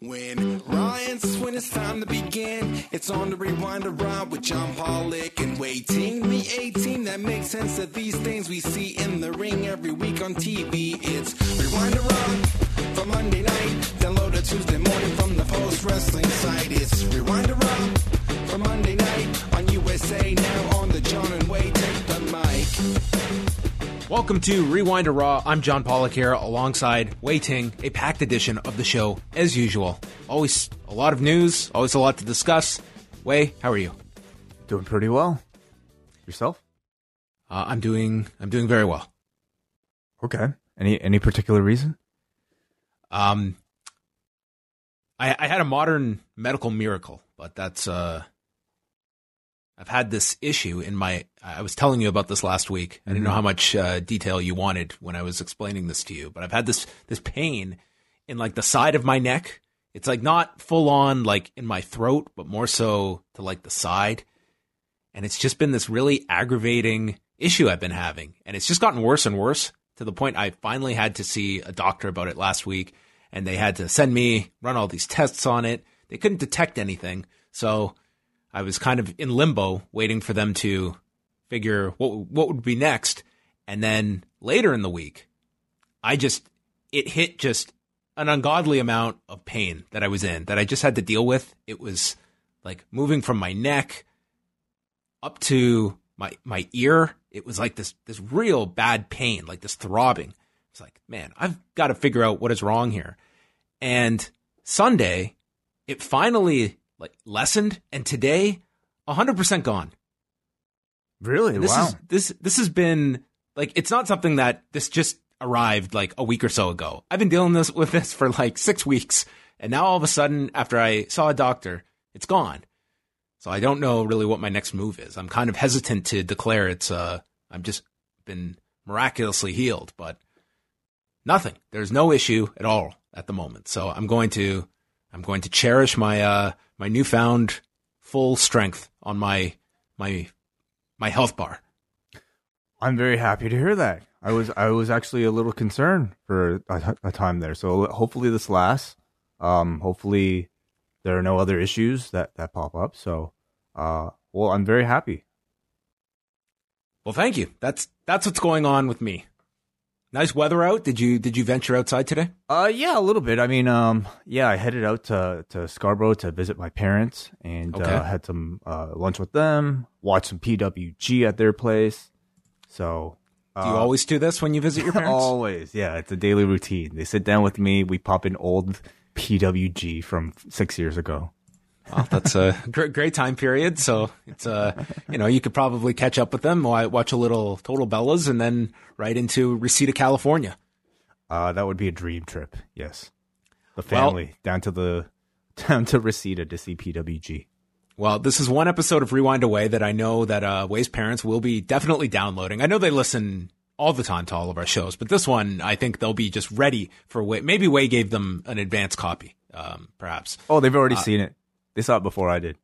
When Ryan's when it's time to begin, it's on the rewind around with John Pollock and waiting the 18 that makes sense of these things we see in the ring every week on TV. It's rewind around for Monday night, download Tuesday morning from the post wrestling site. It's rewind around for Monday night on USA now on the John and Wade take the mic. Welcome to Rewind to Raw. I'm John Pollock here alongside Wai Ting, a packed edition of the show as usual. Always a lot of news, always a lot to discuss. Wai, how are you? Doing pretty well. Yourself? Uh, I'm doing I'm doing very well. Okay. Any any particular reason? Um, I, I had a modern medical miracle, but that's uh, I've had this issue in my. I was telling you about this last week. I didn't know how much uh, detail you wanted when I was explaining this to you, but I've had this this pain in like the side of my neck. It's like not full on like in my throat, but more so to like the side. And it's just been this really aggravating issue I've been having, and it's just gotten worse and worse to the point I finally had to see a doctor about it last week, and they had to send me run all these tests on it. They couldn't detect anything, so I was kind of in limbo, waiting for them to figure what what would be next. And then later in the week, I just it hit just an ungodly amount of pain that I was in that I just had to deal with. It was like moving from my neck up to my my ear. It was like this this real bad pain, like this throbbing. It's like, man, I've got to figure out what is wrong here. And Sunday, it finally like lessened, and today, hundred percent gone. Really? This wow. is this this has been like it's not something that this just arrived like a week or so ago. I've been dealing this with this for like six weeks, and now all of a sudden, after I saw a doctor, it's gone. So I don't know really what my next move is. I'm kind of hesitant to declare it's uh I'm just been miraculously healed, but nothing. There's no issue at all at the moment. So I'm going to I'm going to cherish my uh my newfound full strength on my my my health bar. I'm very happy to hear that. I was I was actually a little concerned for a, a time there. So hopefully this lasts. Um, hopefully there are no other issues that that pop up. So, uh, well, I'm very happy. Well, thank you. That's that's what's going on with me. Nice weather out. Did you did you venture outside today? Uh, yeah, a little bit. I mean, um, yeah, I headed out to to Scarborough to visit my parents and Okay. uh, had some uh, lunch with them. Watched some PWG at their place. So. Do you always do this when you visit your parents? Always, yeah. It's a daily routine. They sit down with me. We pop in old PWG from six years ago. Well, that's a great, great time period. So it's uh, you know, you could probably catch up with them. Wa- Watch a little Total Bellas, and then right into Reseda, California. Uh, that would be a dream trip. Yes, the Well- family down to the down to Reseda to see PWG. Well, this is one episode of Rewind Away that I know that uh, Wai's parents will be definitely downloading. I know they listen all the time to all of our shows, but this one I think they'll be just ready for Wai. Maybe Wai gave them an advance copy, um, perhaps. Oh, they've already seen it. They saw it before I did.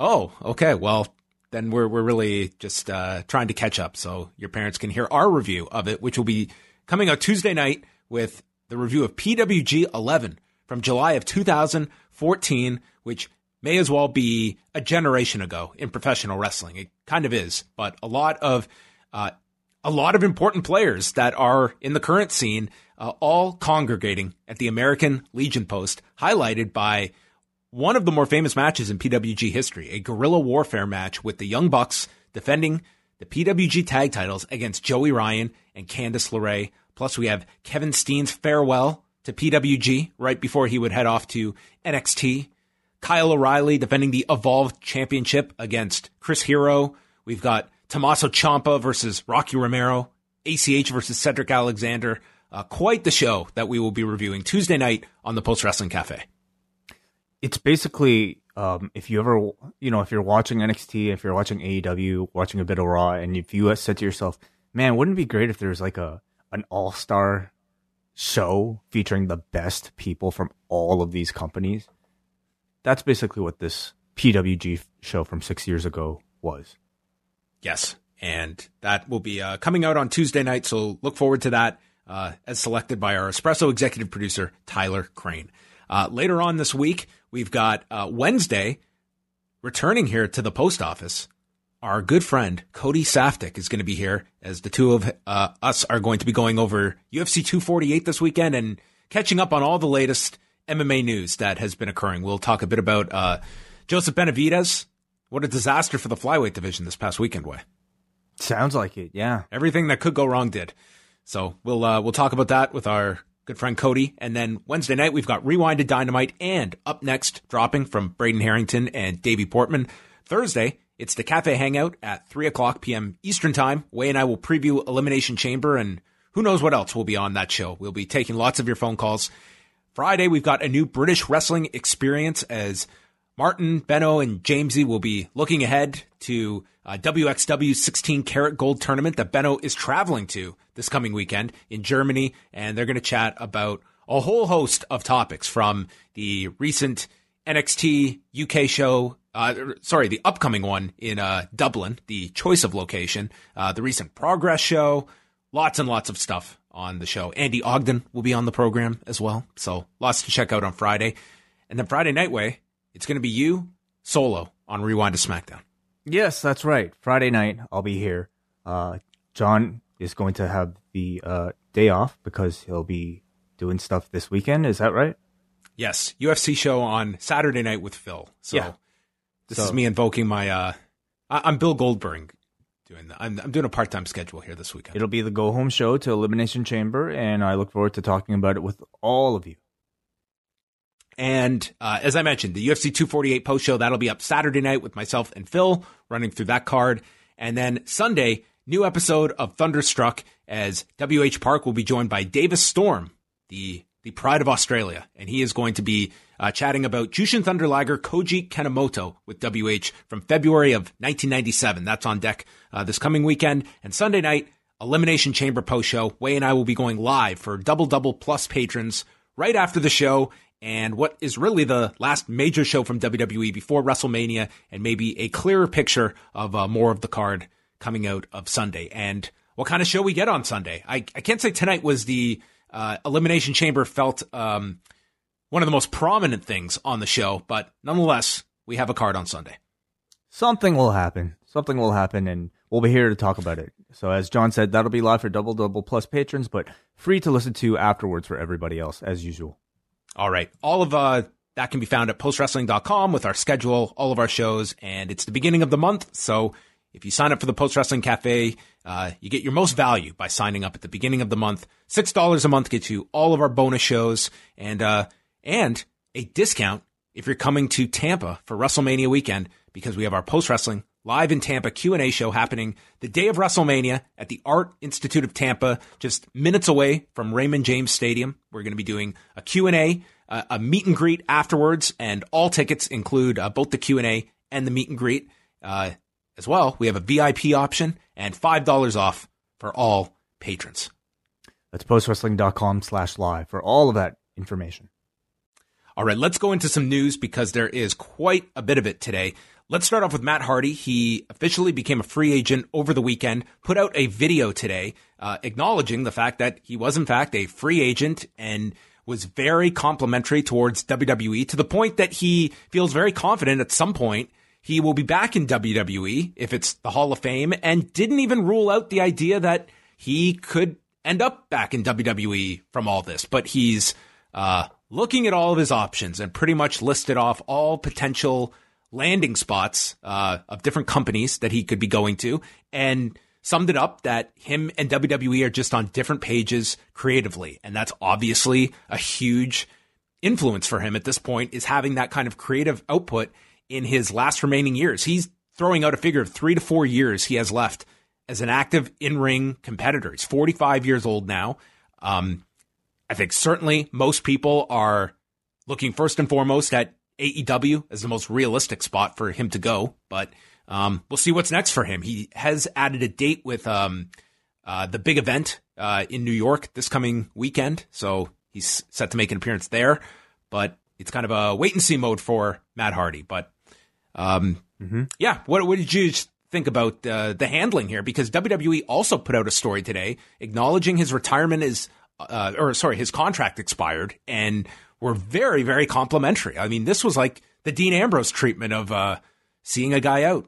Oh, okay. Well, then we're we're really just uh, trying to catch up, so your parents can hear our review of it, which will be coming out Tuesday night with the review of PWG 11 from July of 2014, which may as well be a generation ago in professional wrestling. It kind of is, but a lot of uh, a lot of important players that are in the current scene, uh, all congregating at the American Legion Post, highlighted by one of the more famous matches in PWG history, a guerrilla warfare match with the Young Bucks defending the PWG tag titles against Joey Ryan and Candice LeRae. Plus, we have Kevin Steen's farewell to PWG right before he would head off to NXT. Kyle O'Reilly defending the Evolved Championship against Chris Hero. We've got Tommaso Ciampa versus Rocky Romero. ACH versus Cedric Alexander. Uh, quite the show that we will be reviewing Tuesday night on the Post Wrestling Cafe. It's basically um, if you ever, you know, if you're watching NXT, if you're watching AEW, watching a bit of Raw, and if you said to yourself, "Man, wouldn't it be great if there was like a an all star show featuring the best people from all of these companies?" That's basically what this PWG show from six years ago was. Yes, and that will be uh, coming out on Tuesday night. So look forward to that, uh, as selected by our Espresso executive producer Tyler Crane. Uh, later on this week, we've got uh, Wednesday returning here to the post office. Our good friend Cody Saftik is going to be here as the two of uh, us are going to be going over UFC 248 this weekend and catching up on all the latest MMA news that has been occurring. We'll talk a bit about uh, Joseph Benavidez. What a disaster for the flyweight division this past weekend, Wai. Sounds like it, yeah. Everything that could go wrong did. So we'll uh, we'll talk about that with our good friend Cody. And then Wednesday night, we've got Rewinded Dynamite and up next, dropping from Braden Harrington and Davey Portman. Thursday, it's the Cafe Hangout at 3 o'clock p.m. Eastern Time. Wai and I will preview Elimination Chamber and who knows what else will be on that show. We'll be taking lots of your phone calls. Friday, we've got a new British wrestling experience as Martin, Benno, and Jamesy will be looking ahead to uh, WXW 16 Carat Gold tournament that Benno is traveling to this coming weekend in Germany, and they're going to chat about a whole host of topics from the recent NXT UK show. Uh, sorry, the upcoming one in uh, Dublin, the choice of location, uh, the recent Progress show, lots and lots of stuff on the show. Andy Ogden will be on the program as well, so lots to check out on Friday. And then Friday night Wai, it's going to be you solo on Rewind to SmackDown. Yes, that's right. Friday night, I'll be here. Uh, John is going to have the uh, day off because he'll be doing stuff this weekend. Is that right? Yes, UFC show on Saturday night with Phil. So yeah. this so, is me invoking my. Uh, I- am Bill Goldberg doing that. I'm, I'm doing a part time schedule here this weekend. It'll be the go home show to Elimination Chamber, and I look forward to talking about it with all of you. And uh, as I mentioned, the UFC 248 post show that'll be up Saturday night with myself and Phil running through that card, and then Sunday new episode of Thunderstruck as WH Park will be joined by Davis Storm, the the pride of Australia, and he is going to be uh, chatting about Jushin Thunder Liger Koji Kanemoto with WH from February of 1997. That's on deck uh, this coming weekend and Sunday night. Elimination Chamber post show. Wai and I will be going live for Double Double Plus patrons right after the show and what is really the last major show from WWE before WrestleMania and maybe a clearer picture of uh, more of the card coming out of Sunday and what kind of show we get on Sunday. I, I can't say tonight was the uh, Elimination Chamber felt um, one of the most prominent things on the show, but nonetheless, we have a card on Sunday. Something will happen. Something will happen, and we'll be here to talk about it. So, as John said, that'll be live for Double Double Plus patrons, but free to listen to afterwards for everybody else, as usual. All right. All of uh, that can be found at postwrestling.com with our schedule, all of our shows, and it's the beginning of the month. So if you sign up for the Post Wrestling Cafe, uh, you get your most value by signing up at the beginning of the month. Six dollars a month gets you all of our bonus shows and uh, and a discount if you're coming to Tampa for WrestleMania weekend because we have our Post Wrestling live in Tampa Q&A show happening the day of WrestleMania at the Art Institute of Tampa, just minutes away from Raymond James Stadium. We're going to be doing a Q&A, uh, a meet and greet afterwards, and all tickets include uh, both the Q&A and the meet and greet. Uh, as well, we have a VIP option and $5 off for all patrons. That's postwrestling.com slash live for all of that information. All right, let's go into some news because there is quite a bit of it today. Let's start off with Matt Hardy. He officially became a free agent over the weekend, put out a video today uh, acknowledging the fact that he was, in fact, a free agent and was very complimentary towards WWE to the point that he feels very confident at some point he will be back in WWE if it's the Hall of Fame and didn't even rule out the idea that he could end up back in WWE from all this. But he's uh, looking at all of his options and pretty much listed off all potential landing spots uh, of different companies that he could be going to, and summed it up that him and WWE are just on different pages creatively. And that's obviously a huge influence for him at this point is having that kind of creative output in his last remaining years. He's throwing out a figure of three to four years he has left as an active in ring competitor. He's 45 years old now. Um, I think certainly most people are looking first and foremost at AEW as the most realistic spot for him to go, but um, we'll see what's next for him. He has added a date with um, uh, the big event uh, in New York this coming weekend, so he's set to make an appearance there. But it's kind of a wait and see mode for Matt Hardy. But um, mm-hmm. yeah, what, what did you think about uh, the handling here? Because WWE also put out a story today acknowledging his retirement is, uh, or sorry, his contract expired, and were very, very complimentary. I mean, this was like the Dean Ambrose treatment of uh, seeing a guy out.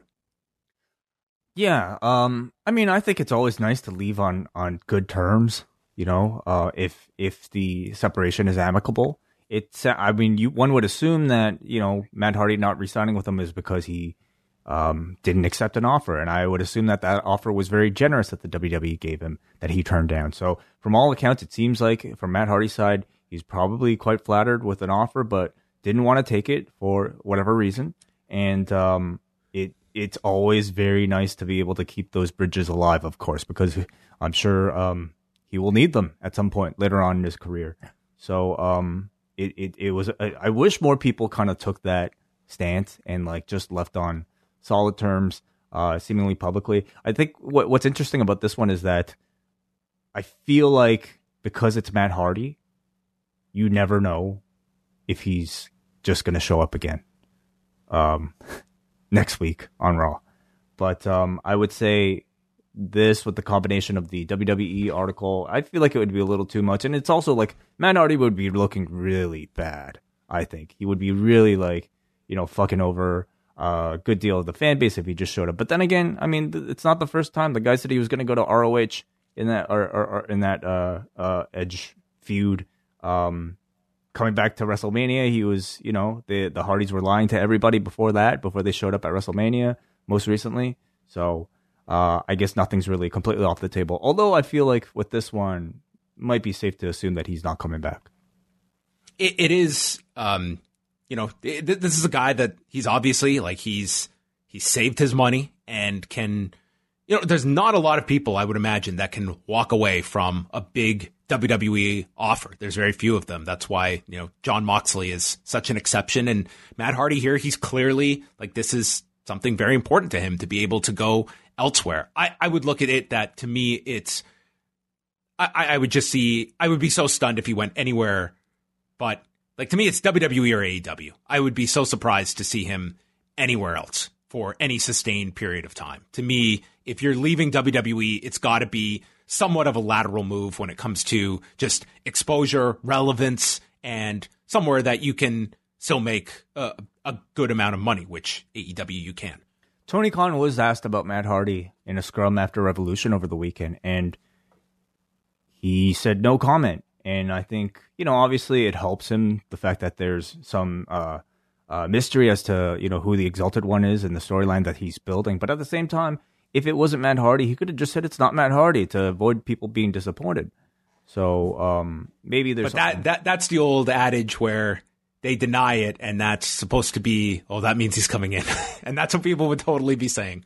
Yeah, um, I mean, I think it's always nice to leave on on good terms. You know, uh, if if the separation is amicable, it's. I mean, you one would assume that you know Matt Hardy not resigning with them is because he um, didn't accept an offer, and I would assume that that offer was very generous that the WWE gave him that he turned down. So, from all accounts, it seems like from Matt Hardy's side, he's probably quite flattered with an offer, but didn't want to take it for whatever reason. And um, it it's always very nice to be able to keep those bridges alive, of course, because I'm sure um, he will need them at some point later on in his career. So um, it, it, it was, I, I wish more people kind of took that stance and like just left on solid terms, uh, seemingly publicly. I think what, what's interesting about this one is that I feel like because it's Matt Hardy, you never know if he's just going to show up again. Um, next week on Raw. But um, I would say this with the combination of the WWE article, I feel like it would be a little too much. And it's also like Matt Hardy would be looking really bad. I think he would be really like, you know, fucking over a good deal of the fan base if he just showed up. But then again, I mean, it's not the first time the guy said he was going to go to ROH in that or, or, or in that uh, uh, Edge feud. Um, coming back to WrestleMania, he was, you know, the the Hardys were lying to everybody before that, before they showed up at WrestleMania most recently. So uh, I guess nothing's really completely off the table. Although I feel like with this one, might be safe to assume that he's not coming back. it, it is, um, you know, it, this is a guy that he's obviously like he's he's saved his money and can, you know, there's not a lot of people I would imagine that can walk away from a big WWE offer. There's very few of them. That's why, you know, Jon Moxley is such an exception. And Matt Hardy here, he's clearly like this is something very important to him to be able to go elsewhere. I, I would look at it that to me, it's, I, I would just see, I would be so stunned if he went anywhere, but like to me, it's WWE or AEW. I would be so surprised to see him anywhere else for any sustained period of time. To me, if you're leaving WWE, it's got to be somewhat of a lateral move when it comes to just exposure, relevance, and somewhere that you can still make a, a good amount of money, which AEW you can. Tony Khan was asked about Matt Hardy in a scrum after Revolution over the weekend, and he said no comment. And I think, you know, obviously it helps him the fact that there's some uh, uh, mystery as to, you know, who the Exalted One is and the storyline that he's building. But at the same time, if it wasn't Matt Hardy, he could have just said it's not Matt Hardy to avoid people being disappointed. So um, maybe there's. But that, that that's the old adage where they deny it, and that's supposed to be, oh, that means he's coming in, and that's what people would totally be saying.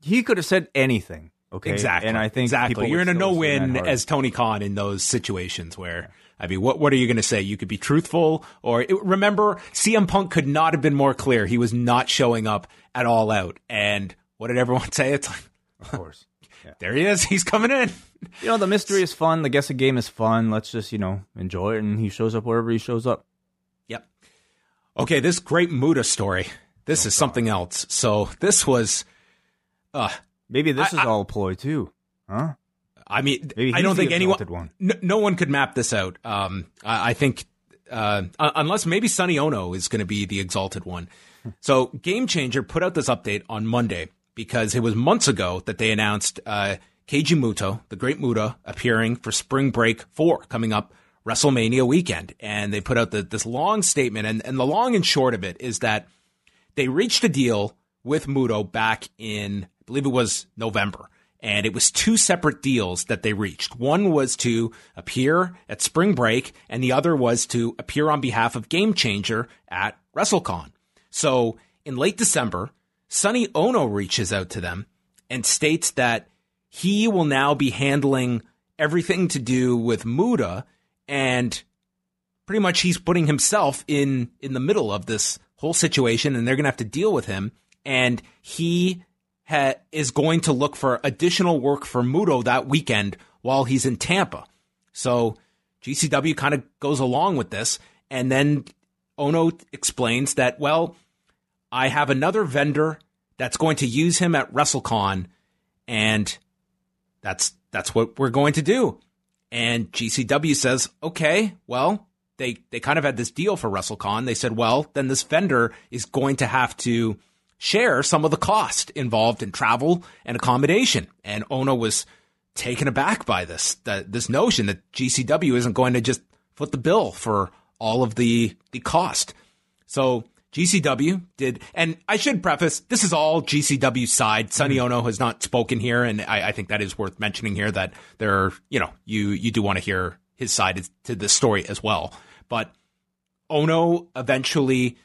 He could have said anything. Okay, exactly. And I think exactly you're in a no-win as Tony Khan in those situations where. I mean, what what are you going to say? You could be truthful, or remember, CM Punk could not have been more clear. He was not showing up at all out, and what did everyone say? It's like, of course. Yeah. there he is. He's coming in. You know, the mystery is fun. The guessing game is fun. Let's just, you know, enjoy it. And he shows up wherever he shows up. Yep. Okay, this great Muta story. This oh, is God. something else. So this was. Uh, Maybe this I, is I, all ploy too, huh? I mean, I don't think anyone, one. No, no, one could map this out. Um, I, I think uh, unless maybe Sonny Ono is going to be the exalted one. so Game Changer put out this update on Monday because it was months ago that they announced uh, Keiji Muto, the Great Muta, appearing for Spring Break 4 coming up WrestleMania weekend. And they put out the, this long statement. And, and the long and short of it is that they reached a deal with Muto back in, I believe it was November. and it was two separate deals that they reached. One was to appear at spring break, and the other was to appear on behalf of Game Changer at WrestleCon. So in late December, Sonny Ono reaches out to them and states that he will now be handling everything to do with Muta and pretty much he's putting himself in in the middle of this whole situation, and they're going to have to deal with him. And he ha- is going to look for additional work for Muto that weekend while he's in Tampa. So GCW kind of goes along with this. And then Ono explains that, well, I have another vendor that's going to use him at WrestleCon, and that's that's what we're going to do. And GCW says, okay, well, they they kind of had this deal for WrestleCon. They said, well, then this vendor is going to have to share some of the cost involved in travel and accommodation. And Ono was taken aback by this, that this notion that GCW isn't going to just foot the bill for all of the, the cost. So GCW did, and I should preface, this is all GCW side. Sonny mm-hmm. Ono has not spoken here, and I, I, think that is worth mentioning here that there, you know, you, you do want to hear his side to the story as well. But Ono eventually,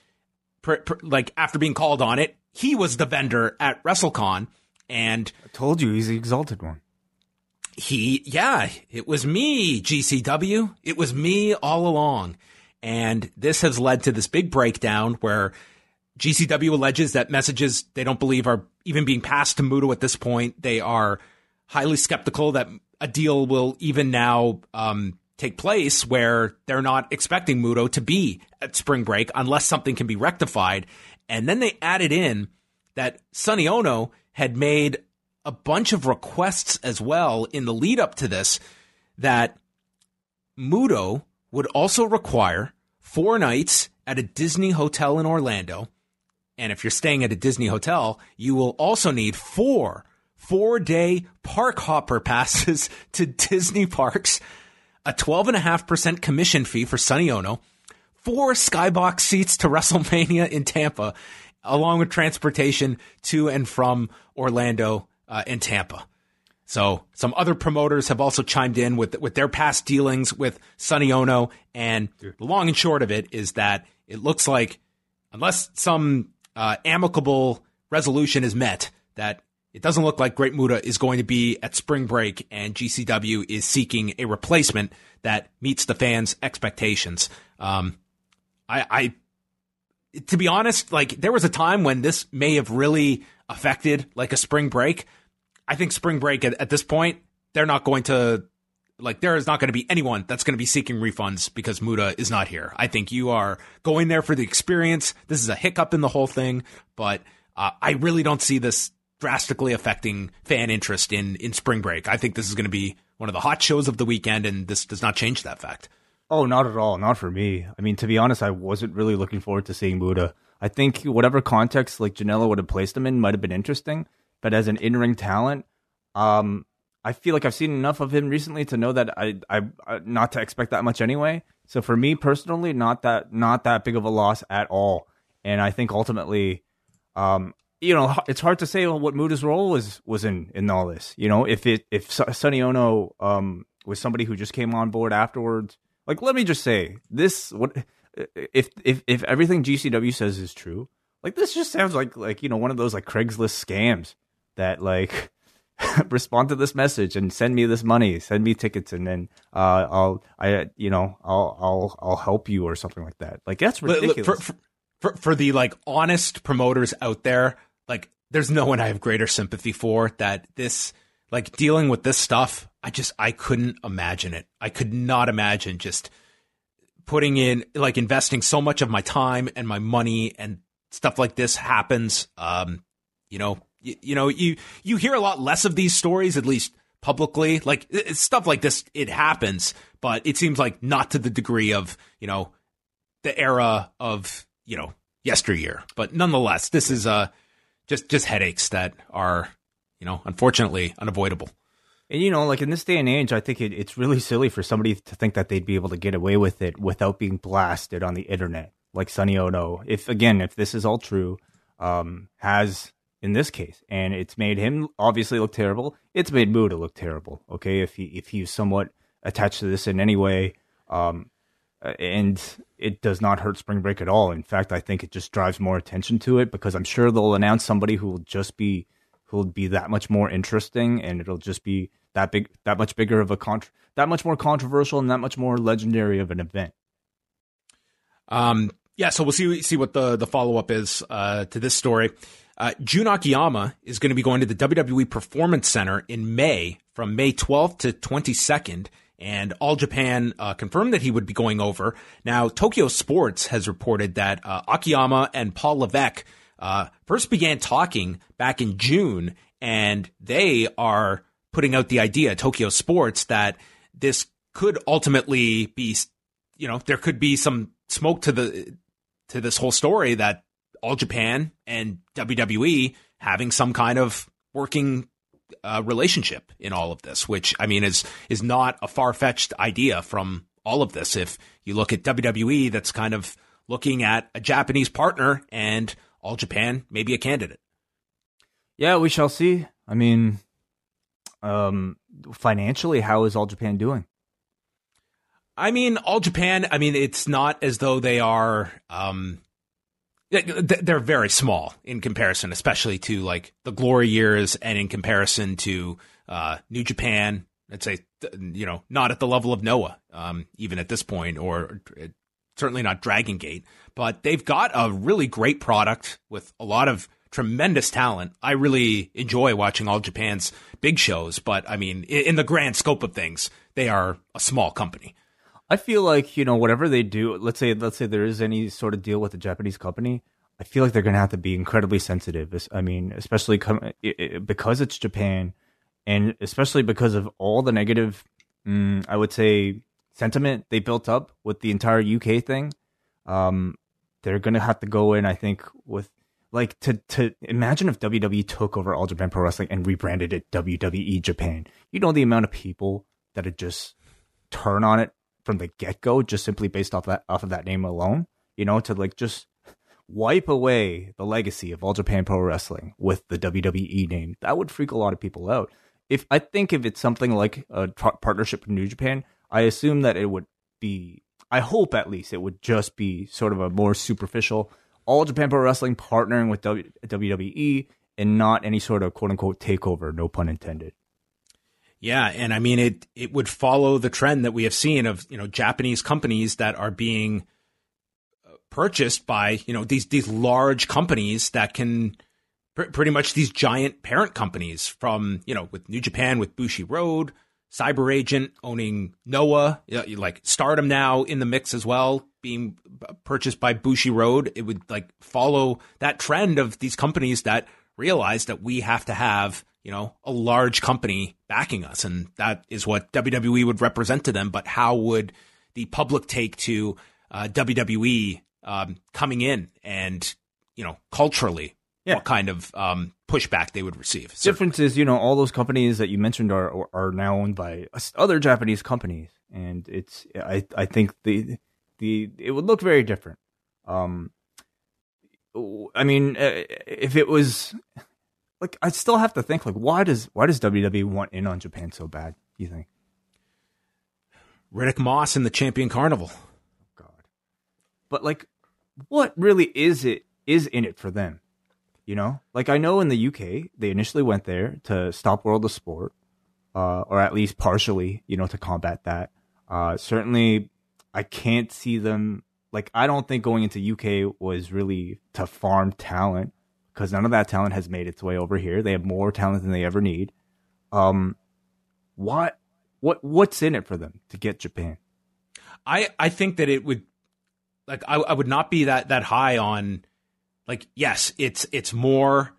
like after being called on it, he was the vendor at WrestleCon, and I told you he's the exalted one. He, yeah, it was me, GCW. It was me all along. And this has led to this big breakdown where GCW alleges that messages they don't believe are even being passed to Muto at this point. They are highly skeptical that a deal will even now um, take place where they're not expecting Muto to be at spring break unless something can be rectified. And then they added in that Sonny Ono had made a bunch of requests as well in the lead up to this that Muto would also require four nights at a Disney hotel in Orlando. And if you're staying at a Disney hotel, you will also need four four day park hopper passes to Disney parks, a 12.5% commission fee for Sonny Ono, four skybox seats to WrestleMania in Tampa, along with transportation to and from Orlando uh, and Tampa. So some other promoters have also chimed in with with their past dealings with Sonny Ono, and the long and short of it is that it looks like unless some uh, amicable resolution is met, that it doesn't look like Great Muta is going to be at spring break, and GCW is seeking a replacement that meets the fans' expectations. Um, I, I, to be honest, like there was a time when this may have really affected like a spring break. I think spring break at, at this point, they're not going to like there is not going to be anyone that's going to be seeking refunds because Muta is not here. I think you are going there for the experience. This is a hiccup in the whole thing, but uh, I really don't see this drastically affecting fan interest in in spring break. I think this is going to be one of the hot shows of the weekend, and this does not change that fact. Oh, not at all. Not for me. I mean, to be honest, I wasn't really looking forward to seeing Muta. I think whatever context like Janela would have placed him in might have been interesting, but as an in-ring talent, um, I feel like I've seen enough of him recently to know that I, I, I, not to expect that much anyway. So for me personally, not that, not that big of a loss at all. And I think ultimately, um, you know, it's hard to say what Muta's role was was in in all this. You know, if it if Sonny Ono um was somebody who just came on board afterwards like, let me just say this: what if if if everything GCW says is true? Like, this just sounds like like you know one of those like Craigslist scams that like respond to this message and send me this money, send me tickets, and then uh, I'll I you know I'll I'll I'll help you or something like that. Like that's ridiculous. For, for, for, for the like honest promoters out there, like there's no one I have greater sympathy for that this like dealing with this stuff, I just I couldn't imagine it. I could not imagine just putting in like investing so much of my time and my money and stuff like this happens. Um, you know, you, you know, you you hear a lot less of these stories, at least publicly. Like stuff like this, it happens, but it seems like not to the degree of you know the era of you know yesteryear. But nonetheless, this is uh just just headaches that are you know, unfortunately unavoidable. And you know, like in this day and age, I think it, it's really silly for somebody to think that they'd be able to get away with it without being blasted on the internet, like Sonny Ono. If again, if this is all true, um, has in this case, and it's made him obviously look terrible. It's made Muta look terrible. Okay, if he if he's somewhat attached to this in any way, um, and it does not hurt Spring Break at all. In fact, I think it just drives more attention to it because I'm sure they'll announce somebody who will just be who will be that much more interesting, and it'll just be that big, that much bigger of a con, that much more controversial, and that much more legendary of an event. Um, yeah, so we'll see see what the the follow up is uh, to this story. Uh, Jun Akiyama is going to be going to the WWE Performance Center in May from May 12th to 22nd. And All Japan uh, confirmed that he would be going over. Now, Tokyo Sports has reported that uh, Akiyama and Paul Levesque uh, first began talking back in June, and they are putting out the idea, Tokyo Sports, that this could ultimately be, you know, there could be some smoke to the to this whole story that All Japan and WWE having some kind of working uh, relationship in all of this, which I mean is is not a far fetched idea from all of this. If you look at WWE, that's kind of looking at a Japanese partner and All Japan maybe a candidate. Yeah, we shall see. I mean, um, financially, how is All Japan doing? I mean, All Japan. I mean, it's not as though they are. Um, they're very small in comparison, especially to like the glory years, and in comparison to uh, New Japan. I'd say, you know, not at the level of Noah, um, even at this point, or certainly not Dragon Gate. But they've got a really great product with a lot of tremendous talent. I really enjoy watching all Japan's big shows, but I mean, in the grand scope of things, they are a small company. I feel like you know whatever they do. Let's say let's say there is any sort of deal with a Japanese company. I feel like they're going to have to be incredibly sensitive. I mean, especially come, because it's Japan, and especially because of all the negative, mm, I would say, sentiment they built up with the entire UK thing. Um, they're going to have to go in, I think, with like to to imagine if WWE took over All Japan Pro Wrestling and rebranded it WWE Japan. You know the amount of people that would just turn on it from the get go, just simply based off that off of that name alone. You know, to like just wipe away the legacy of All Japan Pro Wrestling with the WWE name. That would freak a lot of people out. If I think if it's something like a t- partnership with New Japan, I assume that it would be. I hope at least it would just be sort of a more superficial All Japan Pro Wrestling partnering with w- WWE and not any sort of quote unquote takeover. No pun intended. Yeah, and I mean it it would follow the trend that we have seen of, you know, Japanese companies that are being uh, purchased by, you know, these these large companies that can pr- pretty much these giant parent companies from, you know, with New Japan with Bushiroad, Cyber Agent owning Noah, you know, like Stardom now in the mix as well, being purchased by Bushiroad. It would like follow that trend of these companies that realize that we have to have you know, a large company backing us. And that is what WWE would represent to them. But how would the public take to uh, WWE um, coming in and, you know, culturally, yeah. what kind of um, pushback they would receive? Difference is, you know, all those companies that you mentioned are are now owned by other Japanese companies, and it's I I think the the it would look very different. Um, I mean, uh, if it was like I still have to think like why does why does WWE want in on Japan so bad? You think? Riddick Moss in the Champion Carnival. God, but like, what really is it is in it for them? You know, like I know in the UK they initially went there to stop World of Sport, uh, or at least partially, you know, to combat that. Uh, certainly, I can't see them. Like, I don't think going into UK was really to farm talent because none of that talent has made its way over here. They have more talent than they ever need. Um, what what what's in it for them to get Japan? I I think that it would like I, I would not be that that high on like yes it's it's more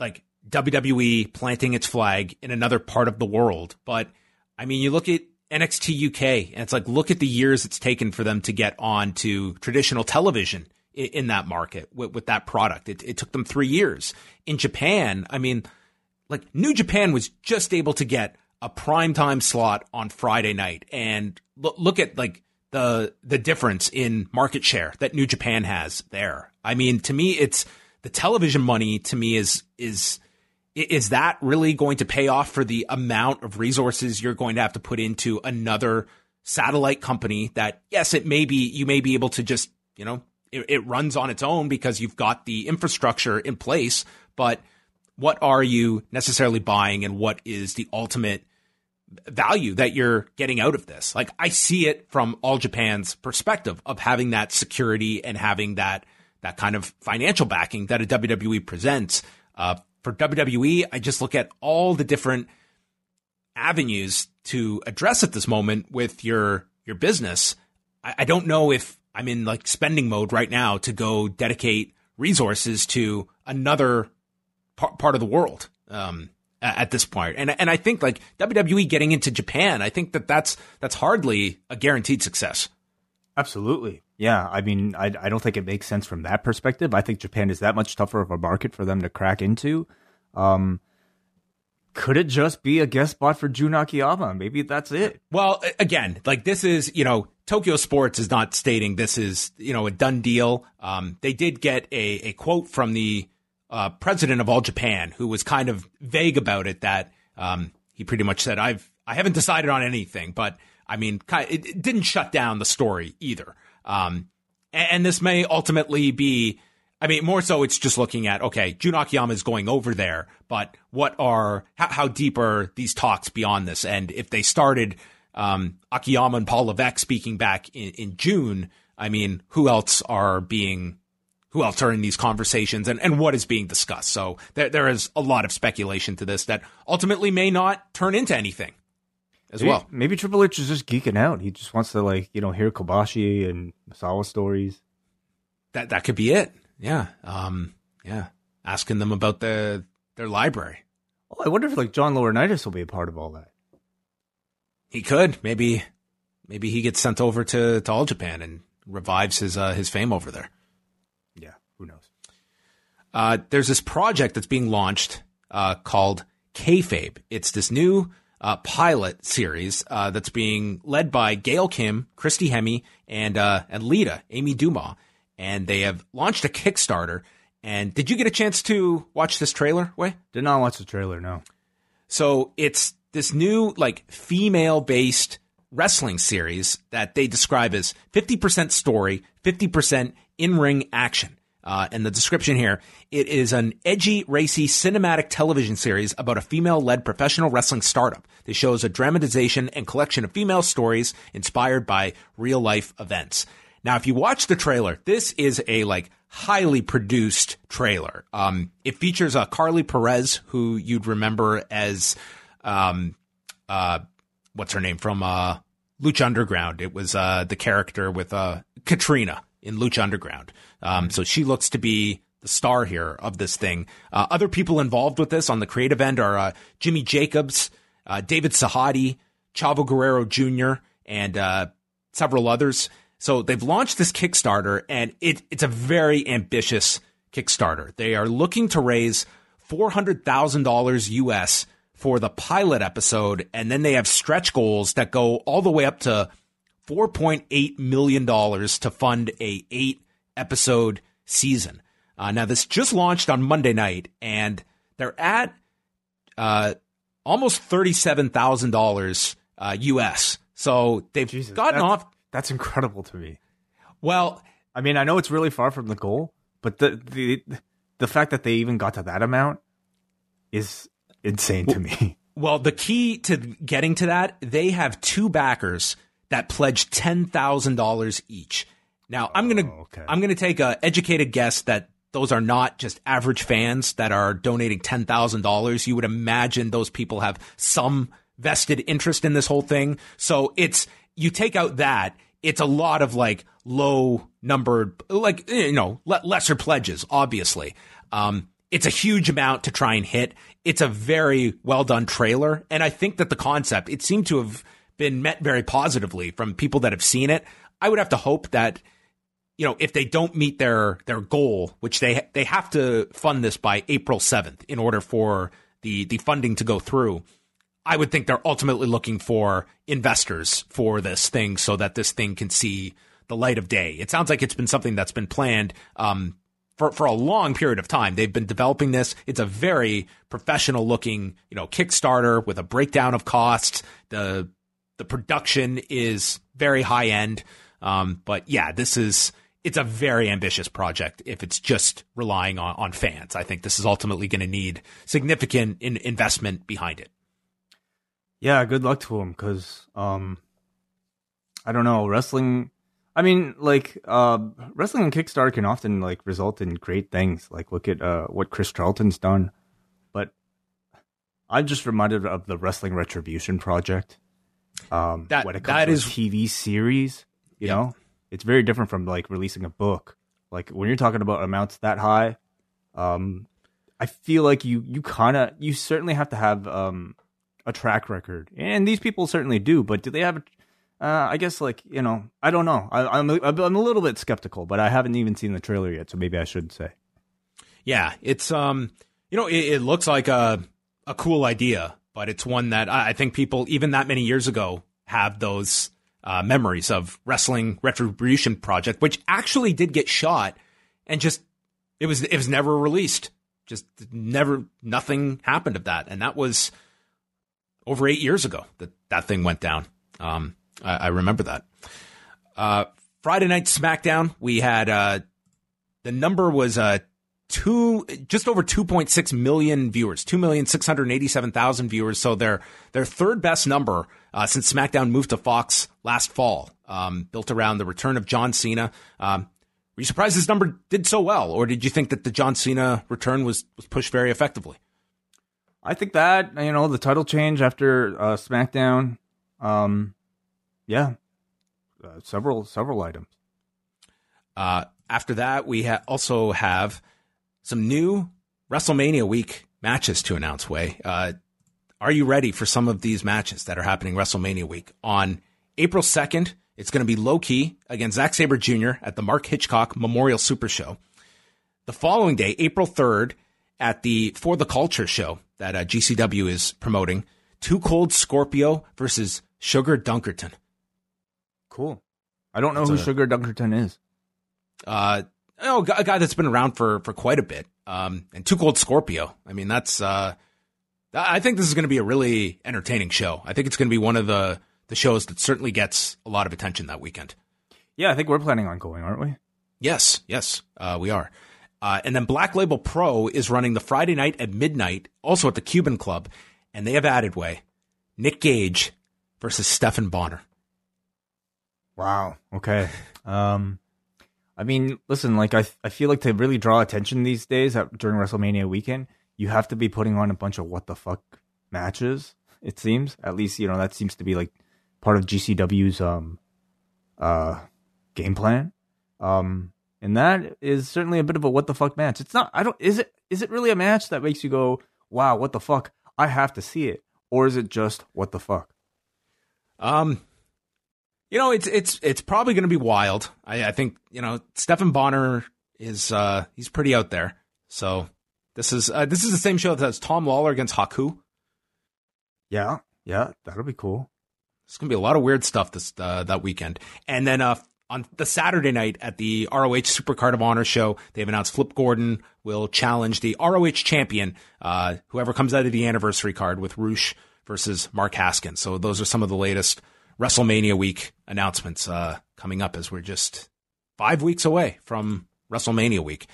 like WWE planting its flag in another part of the world, but I mean you look at NXT UK and it's like look at the years it's taken for them to get on to traditional television in that market with, with that product. It, it took them three years. In Japan, I mean, like New Japan was just able to get a primetime slot on Friday night, and look, look at like the the difference in market share that New Japan has there. I mean, to me, it's the television money to me is is is that really going to pay off for the amount of resources you're going to have to put into another satellite company that yes it may be you may be able to just you know it, it runs on its own because you've got the infrastructure in place but what are you necessarily buying and what is the ultimate value that you're getting out of this like i see it from all japan's perspective of having that security and having that that kind of financial backing that a wwe presents uh, for WWE, I just look at all the different avenues to address at this moment with your your business. I, I don't know if I'm in like spending mode right now to go dedicate resources to another par- part of the world um, at, this point. And and I think like WWE getting into Japan, I think that that's that's hardly a guaranteed success. Absolutely. Yeah. I mean, I, I don't think it makes sense from that perspective. I think Japan is that much tougher of a market for them to crack into. Um, could it just be a guest spot for Jun Akiyama? Maybe that's it. Well, again, like this is, you know, Tokyo Sports is not stating this is, you know, a done deal. Um, they did get a, a quote from the uh, president of All Japan, who was kind of vague about it. That um, he pretty much said, "I've I haven't decided on anything," but I mean, it didn't shut down the story either. Um, and this may ultimately be, I mean, more so it's just looking at, okay, Jun Akiyama is going over there, but what are, how, how deep are these talks beyond this? And if they started, um, Akiyama and Paul Levesque speaking back in, in June, I mean, who else are being, who else are in these conversations and, and what is being discussed? So there, there is a lot of speculation to this that ultimately may not turn into anything as maybe, well. Maybe Triple H is just geeking out. He just wants to like you know hear Kobashi and Misawa stories. That that could be it. Yeah. Um. Yeah. Asking them about the their library. Oh, I wonder if like John Laurinaitis will be a part of all that. He could maybe. Maybe he gets sent over to, to All Japan and revives his uh, his fame over there. Yeah, who knows? Uh, there's this project that's being launched uh, called Kayfabe. It's this new uh, pilot series uh, that's being led by Gail Kim, Christy Hemme, and uh, and Lita, Amy Dumas, and they have launched a Kickstarter. And did you get a chance to watch this trailer? Wai did not watch the trailer. No. So it's this new like female based wrestling series that they describe as 50% story, 50% in ring action. Uh, and the description here it is an edgy, racy cinematic television series about a female led professional wrestling startup that shows a dramatization and collection of female stories inspired by real life events. Now, if you watch the trailer, this is a like highly produced trailer. Um, it features uh, Karlee Perez, who you'd remember as, um, uh, what's her name from uh, Lucha Underground. It was uh, the character with uh, Catrina in Lucha Underground. Um, so she looks to be the star here of this thing. Uh, other people involved with this on the creative end are uh, Jimmy Jacobs, uh, David Sahadi, Chavo Guerrero Jr., and uh, several others. So they've launched this Kickstarter, and it, it's a very ambitious Kickstarter. They are looking to raise four hundred thousand dollars US for the pilot episode, and then they have stretch goals that go all the way up to four point eight million dollars to fund a eight episode season. Uh, now, this just launched on Monday night, and they're at uh, almost thirty-seven thousand uh, dollars US. So they've Jesus, gotten that's, off. That's incredible to me. Well, I mean, I know it's really far from the goal, but the the the fact that they even got to that amount is insane well, to me. Well, the key to getting to that, they have two backers that pledged ten thousand dollars each. Now, I'm gonna oh, okay. I'm gonna take a educated guess that those are not just average fans that are donating ten thousand dollars. You would imagine those people have some vested interest in this whole thing. So it's you take out that it's a lot of like low numbered, like you know, lesser pledges. Obviously, um, it's a huge amount to try and hit. It's a very well done trailer, and I think that the concept it seemed to have been met very positively from people that have seen it. I would have to hope that you know, if they don't meet their their goal, which they they have to fund this by April 7th in order for the the funding to go through. I would think they're ultimately looking for investors for this thing so that this thing can see the light of day. It sounds like it's been something that's been planned um, for, for a long period of time. They've been developing this. It's a very professional looking, you know, Kickstarter with a breakdown of costs. The, the production is very high end. Um, but yeah, this is, it's a very ambitious project if it's just relying on, on fans. I think this is ultimately going to need significant in, investment behind it. Yeah, good luck to him because, um, I don't know, wrestling I mean, like uh, wrestling on Kickstarter can often like result in great things. Like look at uh, what Chris Charlton's done. But I'm just reminded of the Wrestling Retribution project. Um, that when it comes that is TV series. You yep. know, it's very different from like releasing a book. Like when you're talking about amounts that high, um, I feel like you you kind of you certainly have to have um, a track record, and these people certainly do. But do they have uh, I guess like you know, I don't know. I, am I'm, I'm a little bit skeptical, but I haven't even seen the trailer yet, so maybe I should say. Yeah, it's um, you know, it, it looks like a a cool idea, but it's one that I, I think people even that many years ago have those uh, memories of wrestling retribution project, which actually did get shot, and just it was it was never released. Just never nothing happened of that, and that was over eight years ago that that thing went down. Um, I, I remember that. Uh, Friday night SmackDown, we had uh, the number was uh, two, just over 2.6 million viewers, 2,687,000 viewers. So their their third best number uh, since SmackDown moved to Fox last fall, um, built around the return of John Cena. Um, were you surprised this number did so well, or did you think that the John Cena return was was pushed very effectively? I think that you know the title change after uh, SmackDown. Um, yeah, uh, several several items. Uh, after that, we ha- also have some new WrestleMania week matches to announce. Wai, uh, are you ready for some of these matches that are happening WrestleMania week on April second? It's going to be low key against Zack Sabre Jr. at the Mark Hitchcock Memorial Super Show. The following day, April third, at the For the Culture show that uh, GCW is promoting, Too Cold Scorpio versus Sugar Dunkerton. Cool. I don't know who a, Sugar Dunkerton is. Uh, oh, a guy that's been around for for quite a bit. Um, and Too Cold Scorpio. I mean, that's. Uh, I think this is going to be a really entertaining show. I think it's going to be one of the the shows that certainly gets a lot of attention that weekend. Yeah, I think we're planning on going, aren't we? Yes, yes, uh, we are. Uh, and then Black Label Pro is running the Friday night at midnight, also at the Cuban Club, and they have added Wai Nick Gage versus Stephan Bonnar. Wow. Okay. Um, I mean, listen, like I, I feel like to really draw attention these days at, during WrestleMania weekend, you have to be putting on a bunch of what the fuck matches. It seems, at least you know that seems to be like part of GCW's um, uh, game plan. Um, and that is certainly a bit of a what the fuck match. It's not. I don't. Is it? Is it really a match that makes you go, "Wow, what the fuck"? I have to see it, or is it just what the fuck? Um, you know, it's it's it's probably going to be wild. I, I think you know Stephan Bonnar is uh he's pretty out there. So this is uh, this is the same show that has Tom Lawlor against Haku. Yeah, yeah, that'll be cool. It's gonna be a lot of weird stuff this uh, that weekend, and then uh, on the Saturday night at the ROH Supercard of Honor show, they've announced Flip Gordon will challenge the ROH champion, uh, whoever comes out of the anniversary card with Rush versus Mark Haskins. So those are some of the latest WrestleMania week announcements uh, coming up as we're just five weeks away from WrestleMania week.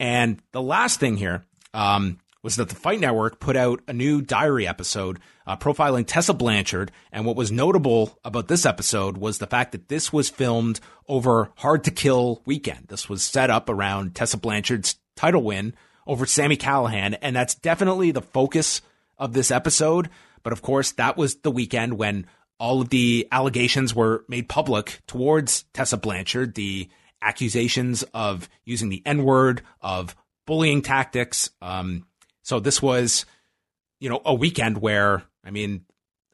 And the last thing here um, was that the Fight Network put out a new diary episode uh, profiling Tessa Blanchard. And what was notable about this episode was the fact that this was filmed over Hard to Kill weekend. This was set up around Tessa Blanchard's title win over Sami Callihan. And that's definitely the focus of this episode. But of course, that was the weekend when all of the allegations were made public towards Tessa Blanchard, the accusations of using the N word, of bullying tactics. Um, so this was, you know, a weekend where, I mean,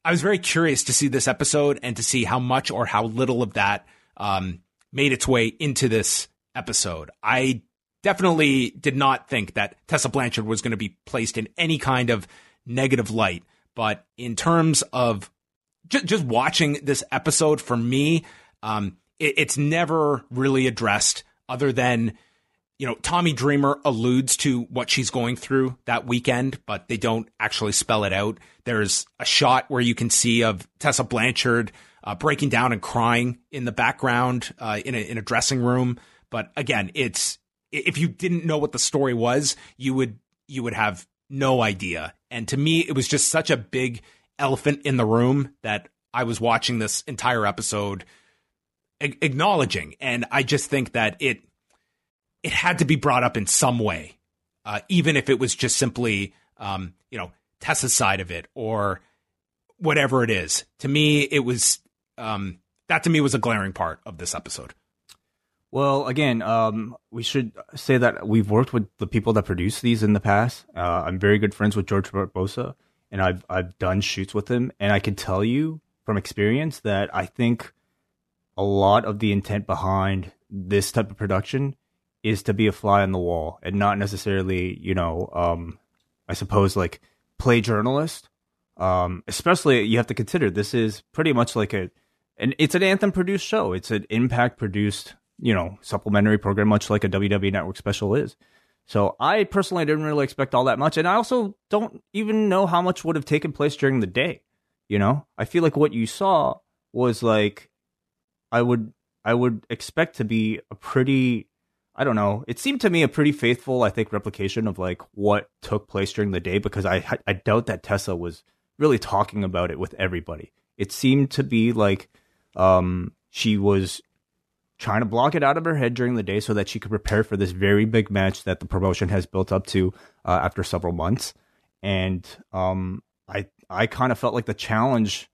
I was very curious to see this episode and to see how much or how little of that um, made its way into this episode. I definitely did not think that Tessa Blanchard was going to be placed in any kind of negative light. But in terms of just, just watching this episode for me, um, it, it's never really addressed other than you know, Tommy Dreamer alludes to what she's going through that weekend, but they don't actually spell it out. There's a shot where you can see of Tessa Blanchard uh, breaking down and crying in the background uh, in a in a dressing room. But again, it's if you didn't know what the story was, you would you would have no idea. And to me, it was just such a big elephant in the room that I was watching this entire episode a- acknowledging. And I just think that it it had to be brought up in some way, uh, even if it was just simply, um, you know, Tessa's side of it or whatever it is. To me, it was um, that to me was a glaring part of this episode. Well, again, um, we should say that we've worked with the people that produce these in the past. Uh, I'm very good friends with George Barbosa, and I've I've done shoots with him, and I can tell you from experience that I think a lot of the intent behind this type of production is to be a fly on the wall and not necessarily, you know, um, I suppose like play journalist. Um, especially you have to consider this is pretty much like a, and it's an anthem produced show. It's an impact produced, you know, supplementary program, much like a WWE network special is. So I personally didn't really expect all that much. And I also don't even know how much would have taken place during the day. You know, I feel like what you saw was like, I would, I would expect to be a pretty I don't know. It seemed to me a pretty faithful, I think, replication of like what took place during the day because I I doubt that Tessa was really talking about it with everybody. It seemed to be like um, she was trying to block it out of her head during the day so that she could prepare for this very big match that the promotion has built up to uh, after several months. And um, I I kind of felt like the challenge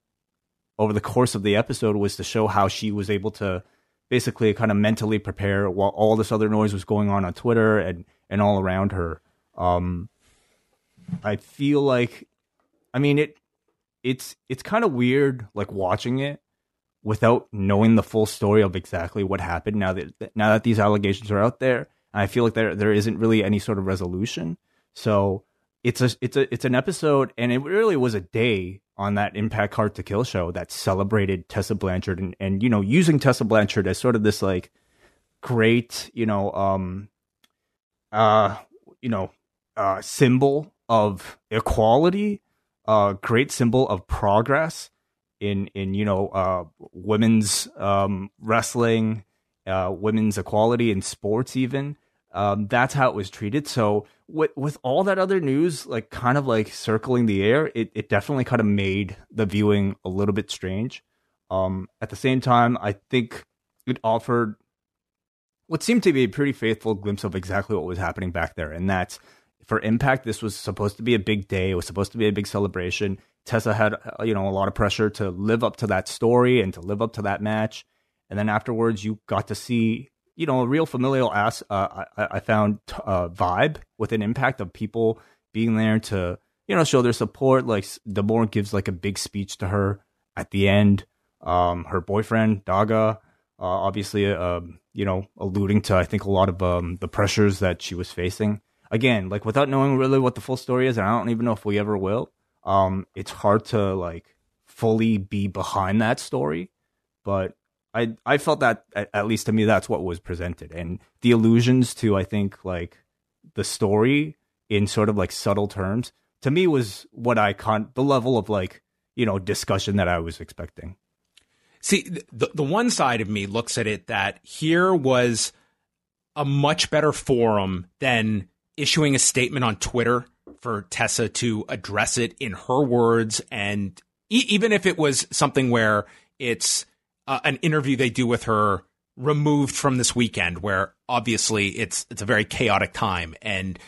over the course of the episode was to show how she was able to basically kind of mentally prepare while all this other noise was going on on Twitter and and all around her. Um, I feel like, I mean it, it's it's kind of weird like watching it without knowing the full story of exactly what happened. Now that now that these allegations are out there, I feel like there there isn't really any sort of resolution. So it's a it's a it's an episode, and it really was a day on that Impact Hard to Kill show that celebrated Tessa Blanchard and, and you know using Tessa Blanchard as sort of this like great you know um uh you know uh symbol of equality uh great symbol of progress in in you know uh women's um wrestling uh women's equality in sports even um that's how it was treated so with with all that other news like kind of like circling the air, it, it definitely kind of made the viewing a little bit strange. Um, at the same time, I think it offered what seemed to be a pretty faithful glimpse of exactly what was happening back there, and that's for Impact. This was supposed to be a big day. It was supposed to be a big celebration. Tessa had uh, you know a lot of pressure to live up to that story and to live up to that match, and then afterwards you got to see you know, a real familial ass. Uh, I, I, found uh, vibe with an impact of people being there to you know show their support. Like D'Amore gives like a big speech to her at the end. Um, her boyfriend Daga, uh, obviously, uh, you know, alluding to I think a lot of um, the pressures that she was facing. Again, like without knowing really what the full story is, and I don't even know if we ever will. Um, it's hard to like fully be behind that story, but I I felt that at least to me that's what was presented, and the allusions to I think like the story in sort of like subtle terms to me was what I con the level of like you know discussion that I was expecting. See, the the one side of me looks at it that here was a much better forum than issuing a statement on Twitter for Tessa to address it in her words, and e- even if it was something where it's uh, an interview they do with her removed from this weekend where obviously it's it's a very chaotic time and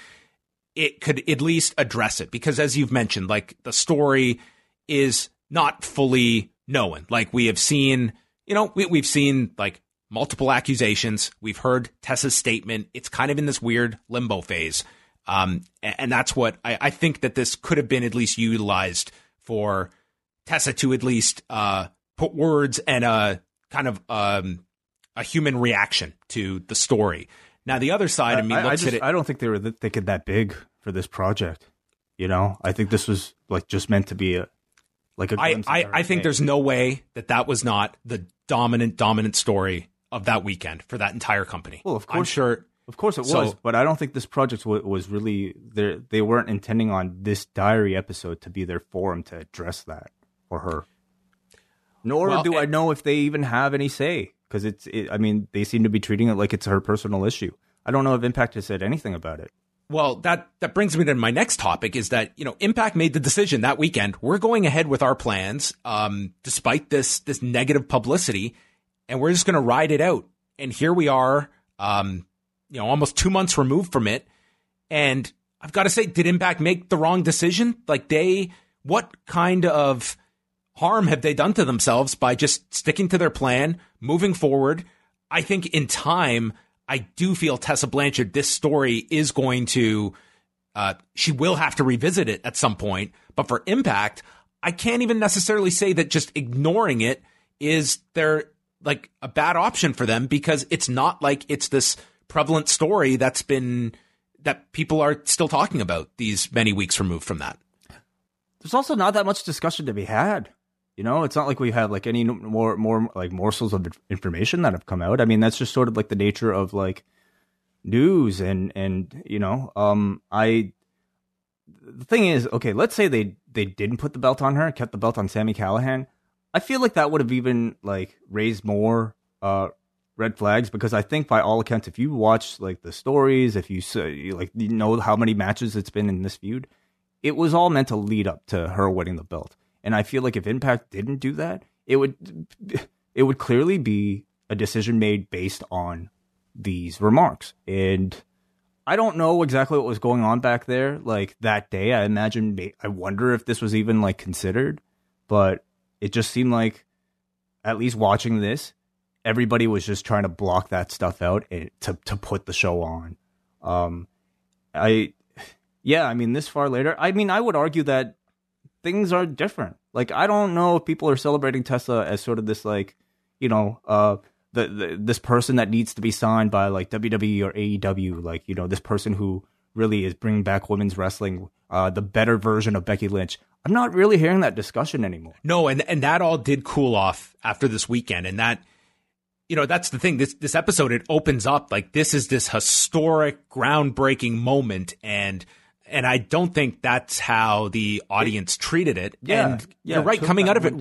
it could at least address it because as you've mentioned like the story is not fully known. Like we have seen you know we, we've seen like multiple accusations we've heard tessa's statement it's kind of in this weird limbo phase um, and, that's what I, I think that this could have been at least utilized for tessa to at least uh, put words and a kind of um, a human reaction to the story. Now, the other side of me I, looks I just, at it. I don't think they were thinking that big for this project. You know, I think this was like just meant to be a like a. I I, I think there's no way that that was not the dominant dominant story of that weekend for that entire company. Well, of course, I'm sure. Of course it So- was, but I don't think this project w- was really there. They weren't intending on this diary episode to be their forum to address that for her. Nor Well, do I know if they even have any say because it's. It, I mean, they seem to be treating it like it's her personal issue. I don't know if Impact has said anything about it. Well, that that brings me to my next topic is that you know Impact made the decision that weekend. We're going ahead with our plans, um, despite this this negative publicity, and we're just going to ride it out. And here we are, um, you know, almost two months removed from it. And I've got to say, did Impact make the wrong decision? Like they, what kind of harm have they done to themselves by just sticking to their plan, moving forward? I think in time, I do feel Tessa Blanchard, this story is going to, uh, she will have to revisit it at some point. But for Impact, I can't even necessarily say that just ignoring it is their like a bad option for them because it's not like it's this prevalent story that's been that people are still talking about these many weeks removed from that. There's also not that much discussion to be had. You know, it's not like we have like any more more like morsels of information that have come out. I mean, that's just sort of like the nature of like news and and you know, um I the thing is, okay, let's say they they didn't put the belt on her, kept the belt on Sami Callihan. I feel like that would have even like raised more uh red flags because I think by all accounts, if you watch like the stories, if you say like you know how many matches it's been in this feud, it was all meant to lead up to her winning the belt. And I feel like if Impact didn't do that, it would it would clearly be a decision made based on these remarks. And I don't know exactly what was going on back there like that day. I imagine I wonder if this was even like considered, but it just seemed like at least watching this, everybody was just trying to block that stuff out to to put the show on. Um I yeah, I mean this far later, I mean I would argue that things are different. Like I don't know if people are celebrating Tessa as sort of this like, you know, uh the, the this person that needs to be signed by like WWE or AEW, like you know this person who really is bringing back women's wrestling, uh, the better version of Becky Lynch. I'm not really hearing that discussion anymore. No, and and that all did cool off after this weekend, and that you know that's the thing. This this episode it opens up like this is this historic, groundbreaking moment, and and I don't think that's how the audience treated it. Yeah, and yeah, you're right. Coming out of it,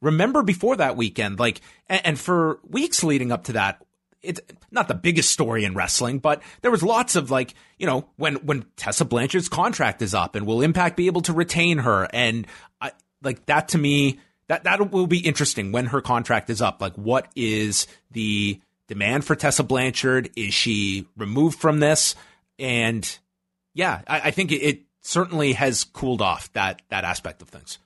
remember before that weekend, like, and, and for weeks leading up to that, it's not the biggest story in wrestling, but there was lots of like, you know, when when Tessa Blanchard's contract is up, and will Impact be able to retain her? And I like that to me, that that will be interesting when her contract is up. Like, what is the demand for Tessa Blanchard? Is she removed from this? And yeah, I, I think it, it certainly has cooled off that that aspect of things.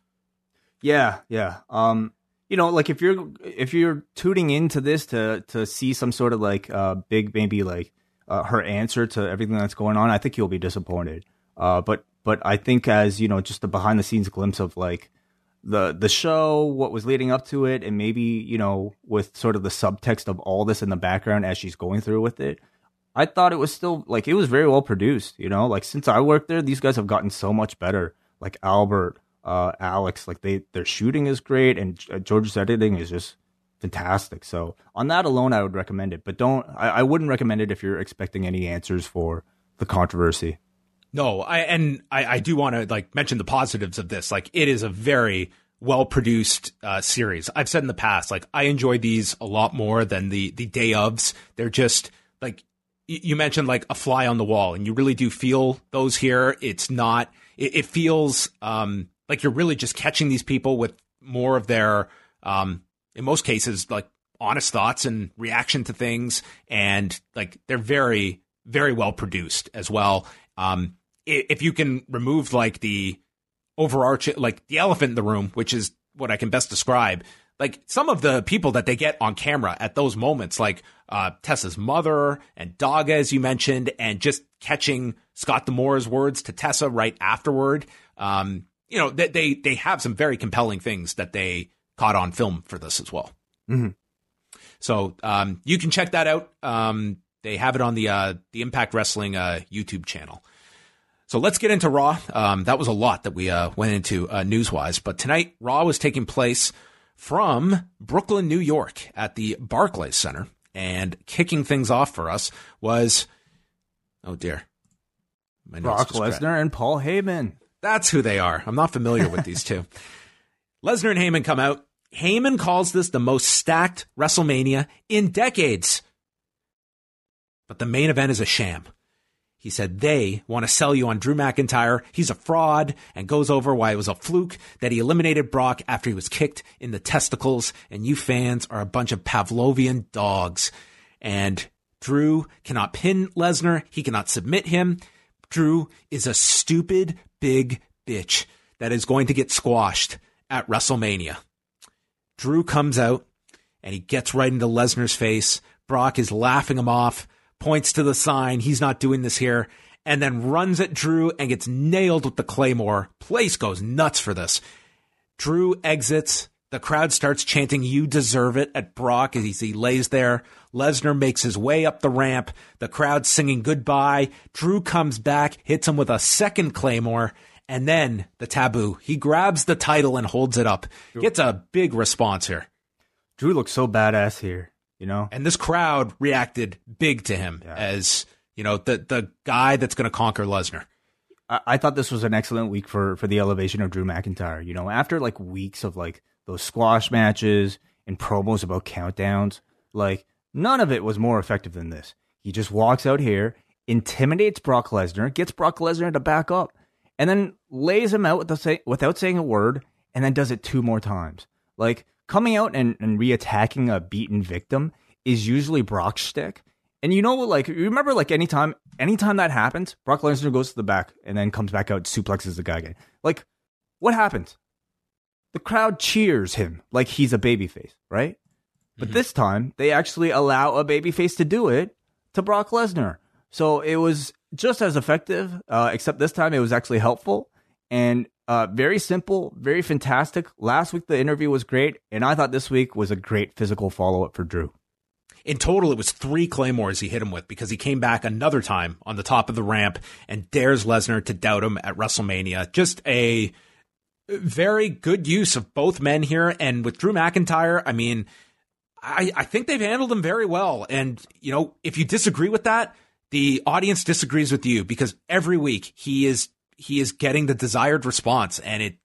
Yeah, yeah. Um, you know, like if you're if you're tuning into this to to see some sort of like uh big maybe like uh, her answer to everything that's going on, I think you'll be disappointed. Uh, but but I think as you know, just the behind the scenes glimpse of like the the show, what was leading up to it, and maybe you know with sort of the subtext of all this in the background as she's going through with it. I thought it was still like it was very well produced. You know, like since I worked there, these guys have gotten so much better. Like Albert, uh, Alex, like they their shooting is great, and uh, George's editing is just fantastic. So on that alone, I would recommend it. But don't I, I wouldn't recommend it if you're expecting any answers for the controversy. No, I and I, I do want to like mention the positives of this. Like it is a very well produced uh, series. I've said in the past, like I enjoy these a lot more than the the day ofs. They're just like you mentioned, like a fly on the wall, and you really do feel those here. It's not. It, it feels um, like you're really just catching these people with more of their, um, in most cases, like honest thoughts and reaction to things, and like they're very very well produced as well. Um, if you can remove like the overarching, like the elephant in the room, which is what I can best describe, like some of the people that they get on camera at those moments, like uh, Tessa's mother and Daga, as you mentioned, and just catching Scott D'Amore's words to Tessa right afterward. Um, you know, they, they they have some very compelling things that they caught on film for this as well. Mhm. So um, you can check that out. Um, they have it on the uh, the Impact Wrestling uh, YouTube channel. So let's get into Raw. Um, that was a lot that we uh, went into uh, news wise, but tonight Raw was taking place from Brooklyn, New York, at the Barclays Center, and kicking things off for us was Oh dear. My Brock Lesnar and Paul Heyman. That's who they are. I'm not familiar with these two. Lesnar and Heyman come out. Heyman calls this the most stacked WrestleMania in decades. But the main event is a sham. He said they want to sell you on Drew McIntyre. He's a fraud and goes over why it was a fluke that he eliminated Brock after he was kicked in the testicles. And you fans are a bunch of Pavlovian dogs. And Drew cannot pin Lesnar. He cannot submit him. Drew is a stupid big bitch that is going to get squashed at WrestleMania. Drew comes out and he gets right into Lesnar's face. Brock is laughing him off points to the sign, he's not doing this here, and then runs at Drew and gets nailed with the Claymore. Place goes nuts for this. Drew exits. The crowd starts chanting, You deserve it at Brock as he lays there. Lesnar makes his way up the ramp. The crowd singing goodbye. Drew comes back, hits him with a second Claymore, and then the taboo. He grabs the title and holds it up. Gets a big response here. Drew looks so badass here you know? And this crowd reacted big to him yeah. as, you know, the the guy that's going to conquer Lesnar. I, I, thought this was an excellent week for for the elevation of Drew McIntyre. You know, after like weeks of like those squash matches and promos about countdowns, like none of it was more effective than this. He just walks out here, intimidates Brock Lesnar, gets Brock Lesnar to back up, and then lays him out with the, without saying a word, and then does it two more times. Like coming out and, and reattacking a beaten victim is usually Brock's shtick. And you know, like, you remember, like, anytime, anytime that happens, Brock Lesnar goes to the back and then comes back out, suplexes the guy again. Like, what happens? The crowd cheers him like he's a babyface, right? But mm-hmm. this time, they actually allow a babyface to do it to Brock Lesnar. So it was just as effective, uh, except this time it was actually helpful. And uh, very simple, very fantastic. Last week the interview was great, and I thought this week was a great physical follow up for Drew. In total, it was three claymores he hit him with because he came back another time on the top of the ramp and dares Lesnar to doubt him at WrestleMania. Just a very good use of both men here. And with Drew McIntyre, I mean, I, I think they've handled him very well. And, you know, if you disagree with that, the audience disagrees with you because every week he is he is getting the desired response and it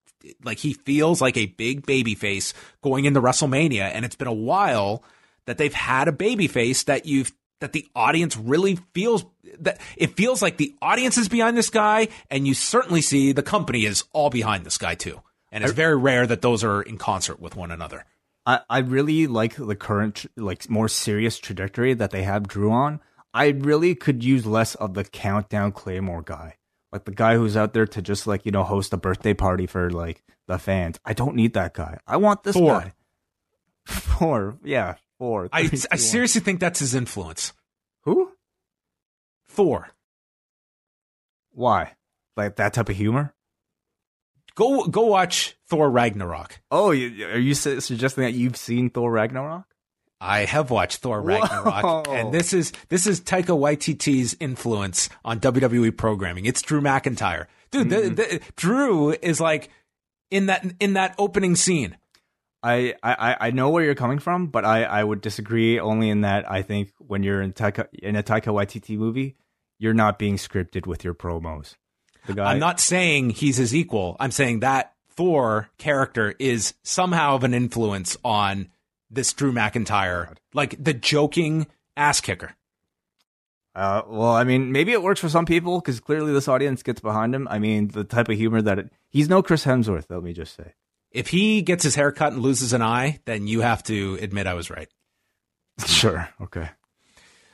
like he feels like a big baby face going into WrestleMania and it's been a while that they've had a baby face that you've that the audience really feels that it feels like the audience is behind this guy and you certainly see the company is all behind this guy too. And it's very rare that those are in concert with one another. I, I really like the current like more serious trajectory that they have Drew on. I really could use less of the countdown Claymore guy like the guy who's out there to just like you know host a birthday party for like the fans. I don't need that guy. I want this Thor. guy. Four, yeah, four. I I seriously think that's his influence. Who? Four. Why? Like that type of humor? Go go watch Thor Ragnarok. Oh, are you suggesting that you've seen Thor Ragnarok? I have watched Thor Ragnarok, Whoa. and this is this is Taika Waititi's influence on WWE programming. It's Drew McIntyre, dude. Mm-hmm. The, the, Drew is like in that in that opening scene. I, I, I know where you're coming from, but I, I would disagree only in that I think when you're in Taika in a Taika Waititi movie, you're not being scripted with your promos. The guy, I'm not saying he's his equal. I'm saying that Thor character is somehow of an influence on this Drew McIntyre, like the joking ass kicker. Uh, well, I mean, maybe it works for some people because clearly this audience gets behind him. I mean, the type of humor that it, he's no Chris Hemsworth. Let me just say. If he gets his hair cut and loses an eye, then you have to admit I was right. Sure. Okay.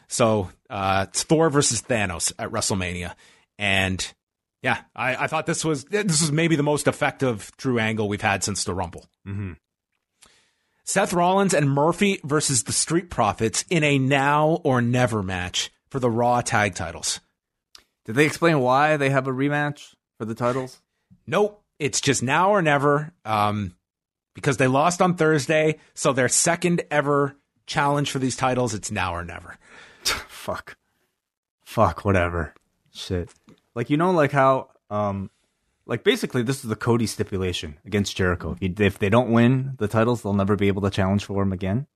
So uh, it's Thor versus Thanos at WrestleMania, and yeah, I, I thought this was this was maybe the most effective Drew angle we've had since the Rumble. Mm-hmm. Seth Rollins and Murphy versus the Street Profits in a now or never match for the Raw tag titles. Did they explain why they have a rematch for the titles? Nope. It's just now or never. Um, because they lost on Thursday, so their second ever challenge for these titles, it's now or never. Fuck. Fuck, whatever. Shit. Like you know like how um like basically this is the Cody stipulation against Jericho. If, if they don't win the titles, they'll never be able to challenge for them again.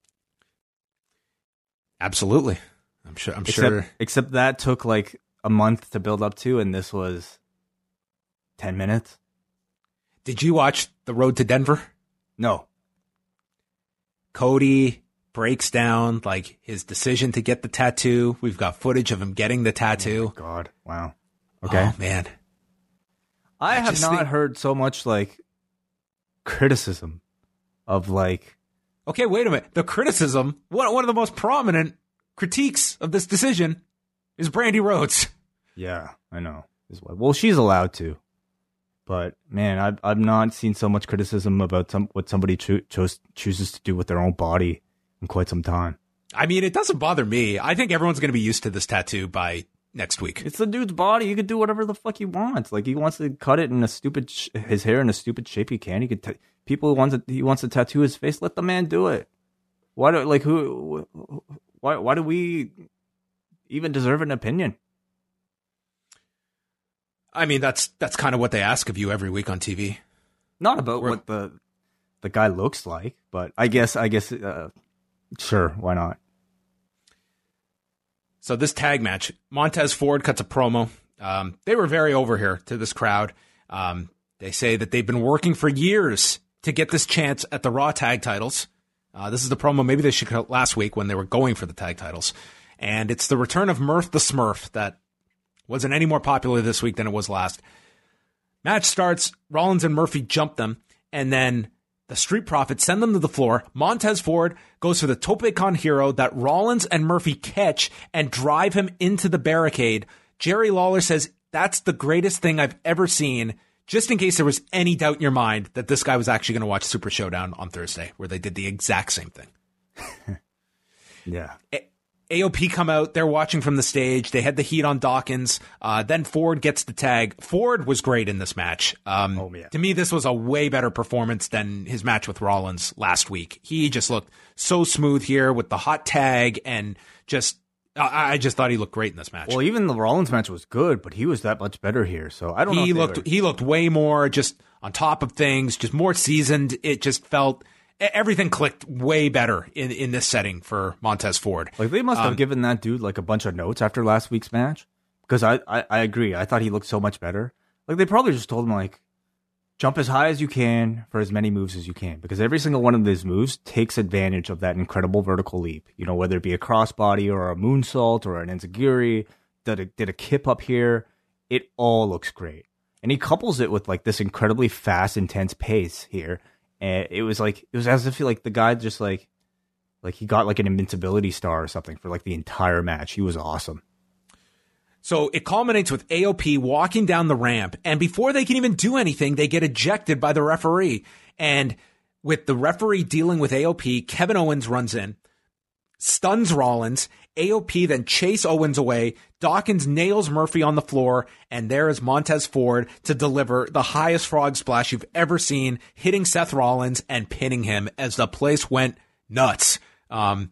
Absolutely, I'm sure. I'm except, sure. Except that took like a month to build up to, and this was ten minutes. Did you watch The Road to Denver? No. Cody breaks down like his decision to get the tattoo. We've got footage of him getting the tattoo. Oh God, wow. Okay, oh, man. I, I have not think... heard so much like criticism of like. Okay, wait a minute. The criticism, one one of the most prominent critiques of this decision, is Brandy Rhodes. Yeah, I know. Well, she's allowed to. But man, I've I've not seen so much criticism about some what somebody cho- chose, chooses to do with their own body in quite some time. I mean, it doesn't bother me. I think everyone's going to be used to this tattoo by next week. It's the dude's body. He could do whatever the fuck he wants. Like he wants to cut it in a stupid sh- his hair in a stupid shape. He can. He could. T- people want to. He wants to tattoo his face. Let the man do it. Why do like who? Why why do we even deserve an opinion? I mean, that's that's kind of what they ask of you every week on TV. Not about We're, what the the guy looks like, but I guess I guess uh, sure, why not? So this tag match, Montez Ford cuts a promo. Um, they were very over here to this crowd. Um, they say that they've been working for years to get this chance at the Raw tag titles. Uh, this is the promo maybe they should cut last week when they were going for the tag titles. And it's the return of Murph the Smurf that wasn't any more popular this week than it was last. Match starts. Rollins and Murphy jump them, and then the Street Profits send them to the floor. Montez Ford goes for the Tope con Hilo that Rollins and Murphy catch and drive him into the barricade. Jerry Lawler says that's the greatest thing I've ever seen. Just in case there was any doubt in your mind that this guy was actually going to watch Super Showdown on Thursday, where they did the exact same thing. yeah. AOP come out. They're watching from the stage. They had the heat on Dawkins. Uh, then Ford gets the tag. Ford was great in this match. Um, oh, yeah. To me, this was a way better performance than his match with Rollins last week. He just looked so smooth here with the hot tag and just. I just thought he looked great in this match. Well, even the Rollins match was good, but he was that much better here. So I don't he know. He looked were... he looked way more just on top of things, just more seasoned. It just felt everything clicked way better in, in this setting for Montez Ford. Like they must have um, given that dude like a bunch of notes after last week's match because I, I, I agree. I thought he looked so much better. Like they probably just told him like jump as high as you can for as many moves as you can because every single one of these moves takes advantage of that incredible vertical leap. You know whether it be a crossbody or a moonsault or an enziguri, did a, did a kip up here. It all looks great. And he couples it with like this incredibly fast, intense pace here and it was like it was as if like the guy just like like he got like an invincibility star or something for like the entire match. He was awesome. So it culminates with AOP walking down the ramp, and before they can even do anything, they get ejected by the referee. And with the referee dealing with AOP, Kevin Owens runs in, stuns Rollins. AOP then chase Owens away. Dawkins nails Murphy on the floor, and there is Montez Ford to deliver the highest frog splash you've ever seen, hitting Seth Rollins and pinning him as the place went nuts. Um,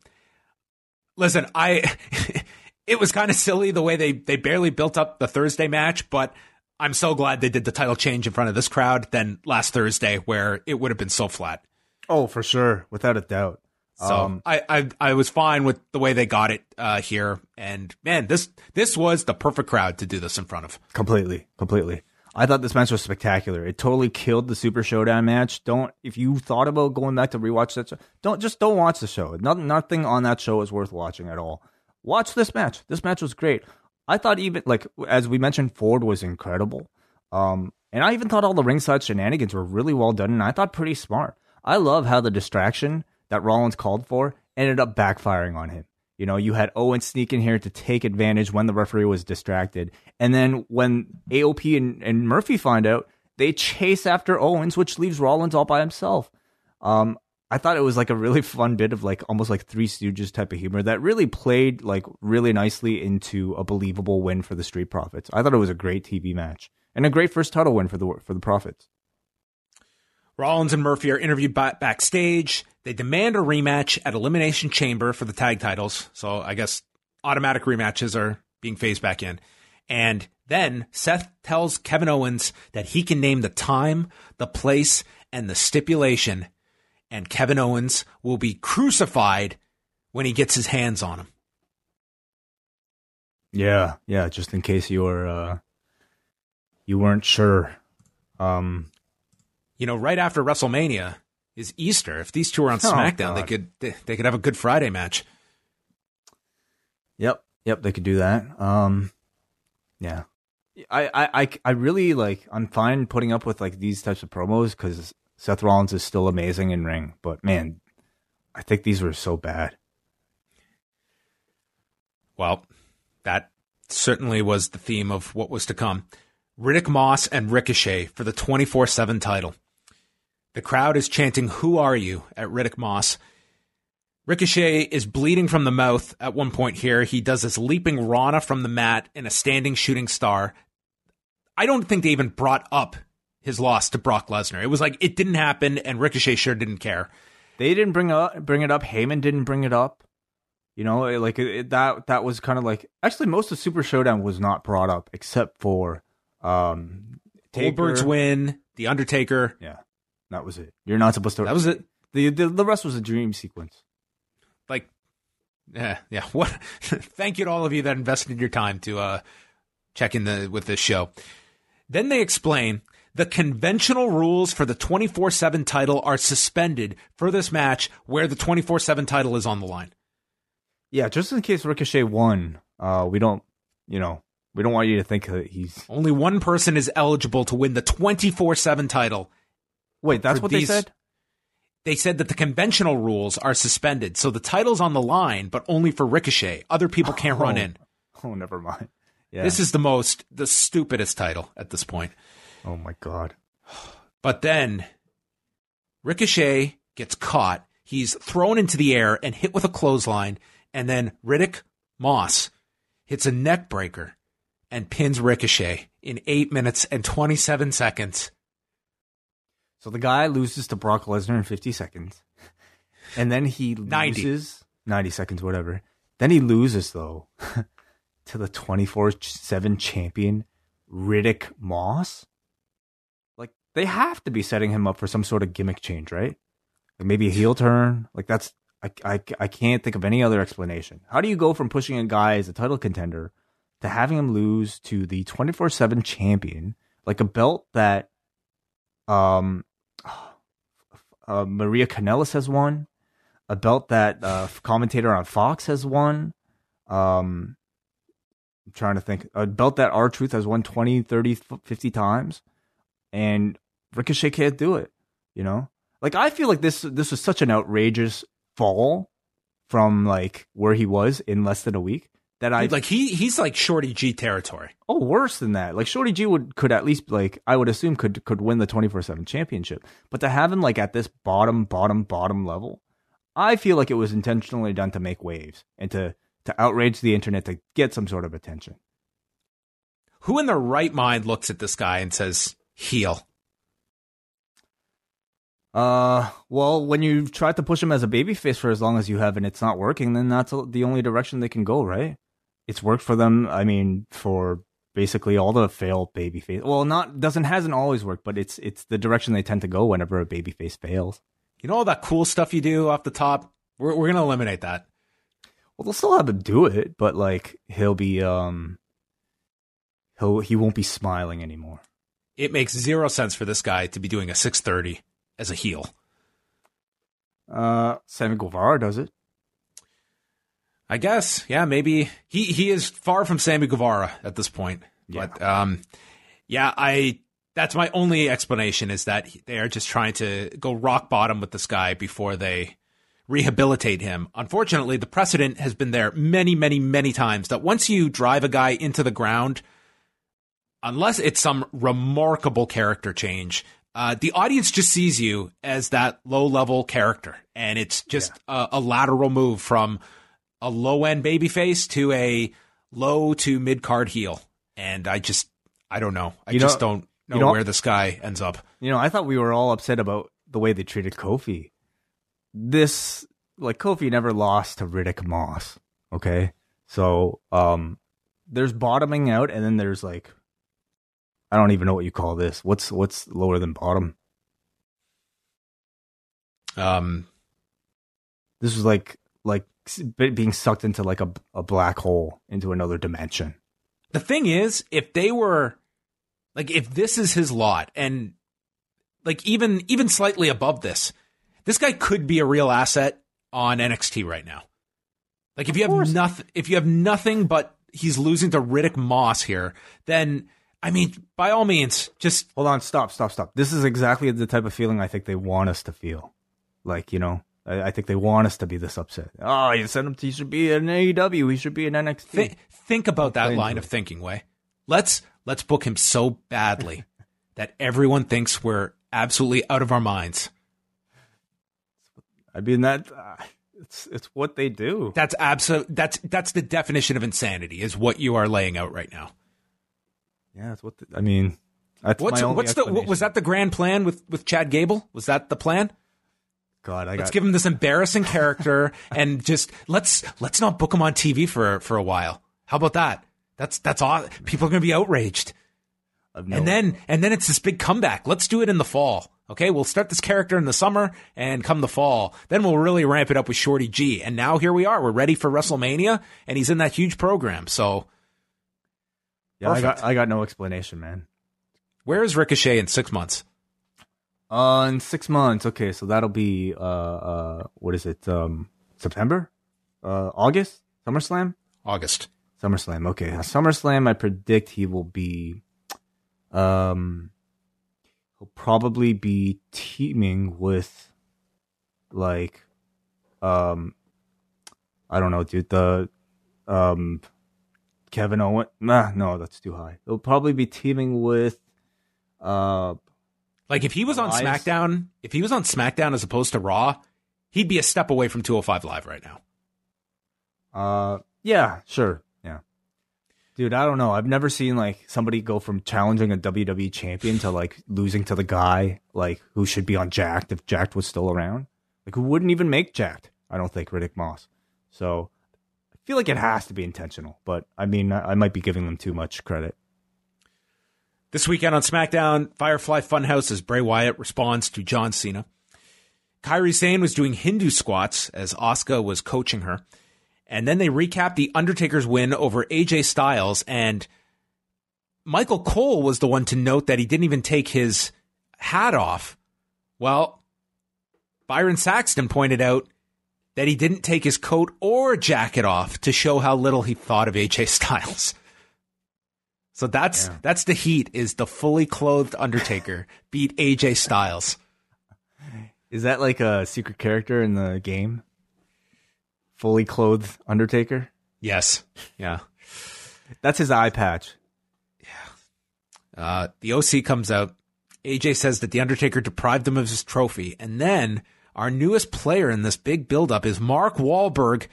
listen, I it was kind of silly the way they they barely built up the Thursday match, but I'm so glad they did the title change in front of this crowd than last Thursday where it would have been so flat. Oh, for sure, without a doubt. So um, I, I I was fine with the way they got it uh, here, and man, this this was the perfect crowd to do this in front of. Completely, completely. I thought this match was spectacular. It totally killed the Super Showdown match. Don't if you thought about going back to rewatch that show, don't just don't watch the show. Nothing nothing on that show is worth watching at all. Watch this match. This match was great. I thought even like as we mentioned, Ford was incredible. Um, and I even thought all the ringside shenanigans were really well done, and I thought pretty smart. I love how the distraction that Rollins called for ended up backfiring on him. You know, you had Owen sneak in here to take advantage when the referee was distracted. And then when AOP and, and Murphy find out, they chase after Owens, which leaves Rollins all by himself. Um, I thought it was like a really fun bit of like almost like Three Stooges type of humor that really played like really nicely into a believable win for the Street Profits. I thought it was a great TV match and a great first title win for the for the Profits. Rollins and Murphy are interviewed backstage. They demand a rematch at Elimination Chamber for the tag titles. So I guess automatic rematches are being phased back in. And then Seth tells Kevin Owens that he can name the time, the place, and the stipulation. And Kevin Owens will be crucified when he gets his hands on him. Yeah, yeah. Just in case you were uh, you weren't sure. Um, You know, right after WrestleMania is Easter. If these two are on Oh, SmackDown, they could they, they could have a Good Friday match. Yep, yep, they could do that. Um, yeah, I, I, I, I really like. I'm fine putting up with like these types of promos because Seth Rollins is still amazing in ring. But man, I think these were so bad. Well, that certainly was the theme of what was to come. Riddick Moss and Ricochet for the 24 7 title. The crowd is chanting, Who are you? at Riddick Moss. Ricochet is bleeding from the mouth at one point here. He does this leaping Rana from the mat in a standing shooting star. I don't think they even brought up his loss to Brock Lesnar. It was like it didn't happen, and Ricochet sure didn't care. They didn't bring up bring it up. Heyman didn't bring it up. You know, like it, that. That was kind of like actually most of Super Showdown was not brought up except for um Taker. Goldberg's win, The Undertaker. Yeah, that was it. You're not supposed to. That was it. the, the the rest was a dream sequence. like yeah yeah what thank you to all of you that invested your time to uh check in the with this show then they explain the conventional rules for the 24-7 title are suspended for this match where the 24-7 title is on the line Yeah, just in case Ricochet won, uh, we don't, you know, we don't want you to think that he's. only one person is eligible to win the 24-7 title Wait, that's what these- they said. they said that the conventional rules are suspended so the title's on the line but only for ricochet other people can't run Oh. in Oh, never mind. Yeah. this is the most the stupidest title at this point Oh my god. But then Ricochet gets caught. He's thrown into the air and hit with a clothesline. And then Riddick Moss hits a neck breaker and pins Ricochet in 8 minutes and 27 seconds. So the guy loses to Brock Lesnar in 50 seconds, and then he 90. loses 90 seconds, whatever. Then he loses though to the 24/7 champion Riddick Moss. Like they have to be setting him up for some sort of gimmick change, right? Like maybe a heel turn. Like that's I, I, I can't think of any other explanation. How do you go from pushing a guy as a title contender to having him lose to the 24/7 champion, like a belt that um uh, Maria Kanellis has won, a belt that uh, commentator on Fox has won. Um, I'm trying to think, a belt that R Truth has won 20, 30, 50 times, and Ricochet can't do it. You know, like I feel like this this was such an outrageous fall from like where he was in less than a week that I like he he's like Shorty G territory. Oh, worse than that. Like Shorty G would could at least like I would assume could could win the twenty four seven championship. But to have him like at this bottom, bottom, bottom level, I feel like it was intentionally done to make waves and to to outrage the internet to get some sort of attention. Who in their right mind looks at this guy and says heel? Uh, well, when you've tried to push him as a babyface for as long as you have and it's not working, then that's the only direction they can go, right? It's worked for them. I mean, for basically all the failed baby babyface. Well, not doesn't hasn't always worked, but it's it's the direction they tend to go whenever a babyface fails. You know all that cool stuff you do off the top? We're we're gonna eliminate that. Well, they'll still have him do it, but like he'll be um he'll he won't be smiling anymore. It makes zero sense for this guy to be doing a six thirty as a heel. Uh, Sammy Guevara does it. I guess, yeah, maybe he he is far from Sammy Guevara at this point. Yeah. But um, yeah, I that's my only explanation is that they are just trying to go rock bottom with this guy before they rehabilitate him. Unfortunately, the precedent has been there many, many, many times that once you drive a guy into the ground, unless it's some remarkable character change, uh, the audience just sees you as that low level character, and it's just a, a lateral move from a low end babyface to a low to mid card heel. And I just, I don't know. I You know- just don't know, you know- where this guy ends up. You know, I thought we were all upset about the way they treated Kofi. This like Kofi never lost to Riddick Moss. Okay, so um, there's bottoming out, and then there's like, I don't even know what you call this. What's what's lower than bottom? Um, This was like like being sucked into like a, a black hole into another dimension. The thing is, if they were like, if this is his lot, and like even even slightly above this, this guy could be a real asset on NXT right now. Like if you have nothing, if you have nothing but he's losing to Riddick Moss here, then I mean, by all means, just hold on, stop, stop, stop. This is exactly the type of feeling I think they want us to feel. Like you know, I, I think they want us to be this upset. Oh, you sent him. To, he should be in AEW. He should be in NXT. Th- think about that line of thinking. Way let's let's book him so badly that everyone thinks we're absolutely out of our minds. I mean that. Uh, it's it's what they do. That's absolute. That's that's the definition of insanity. Is what you are laying out right now. Yeah, that's what the, I mean. That's what's what's the was that the grand plan with with Chad Gable? Was that the plan? God, I let's got... give him this embarrassing character and just let's let's not book him on TV for for a while. How about that? That's that's all. People are going to be outraged. No and then and then it's this big comeback. Let's do it in the fall. Okay, we'll start this character in the summer and come the fall, then we'll really ramp it up with Shorty G. And now here we are. We're ready for WrestleMania, and he's in that huge program. So, yeah, I got I got no explanation, man. Where is Ricochet in six months? Uh, in six months. Okay, so that'll be uh uh what is it? Um, September, uh, August, SummerSlam, August, SummerSlam. Okay, SummerSlam. I predict he will be, um, he'll probably be teaming with like um I don't know, dude, the um Kevin Owen nah no, that's too high. He'll probably be teaming with uh like if he was on SmackDown, if he was on SmackDown as opposed to Raw, he'd be a step away from 205 Live right now. Uh yeah, sure. Yeah, dude, I don't know. I've never seen like somebody go from challenging a WWE champion to like losing to the guy like who should be on Jakked if Jakked was still around. Like who wouldn't even make Jakked? I don't think Riddick Moss. So I feel like it has to be intentional, but I mean I might be giving them too much credit. This weekend on SmackDown, Firefly Funhouse as Bray Wyatt responds to John Cena. Kairi Sane was doing Hindu squats as Asuka was coaching her. And then they recap The Undertaker's win over AJ Styles. And Michael Cole was the one to note that he didn't even take his hat off. Well, Byron Saxton pointed out that he didn't take his coat or jacket off to show how little he thought of AJ Styles. So that's yeah. that's the heat is the fully clothed Undertaker beat AJ Styles. Is that like a secret character in the game? fully clothed Undertaker? Yes. Yeah. That's his eye patch. Yeah. Uh, the OC comes out. AJ says that The Undertaker deprived him of his trophy. And then our newest player in this big buildup is Mark Wahlberg,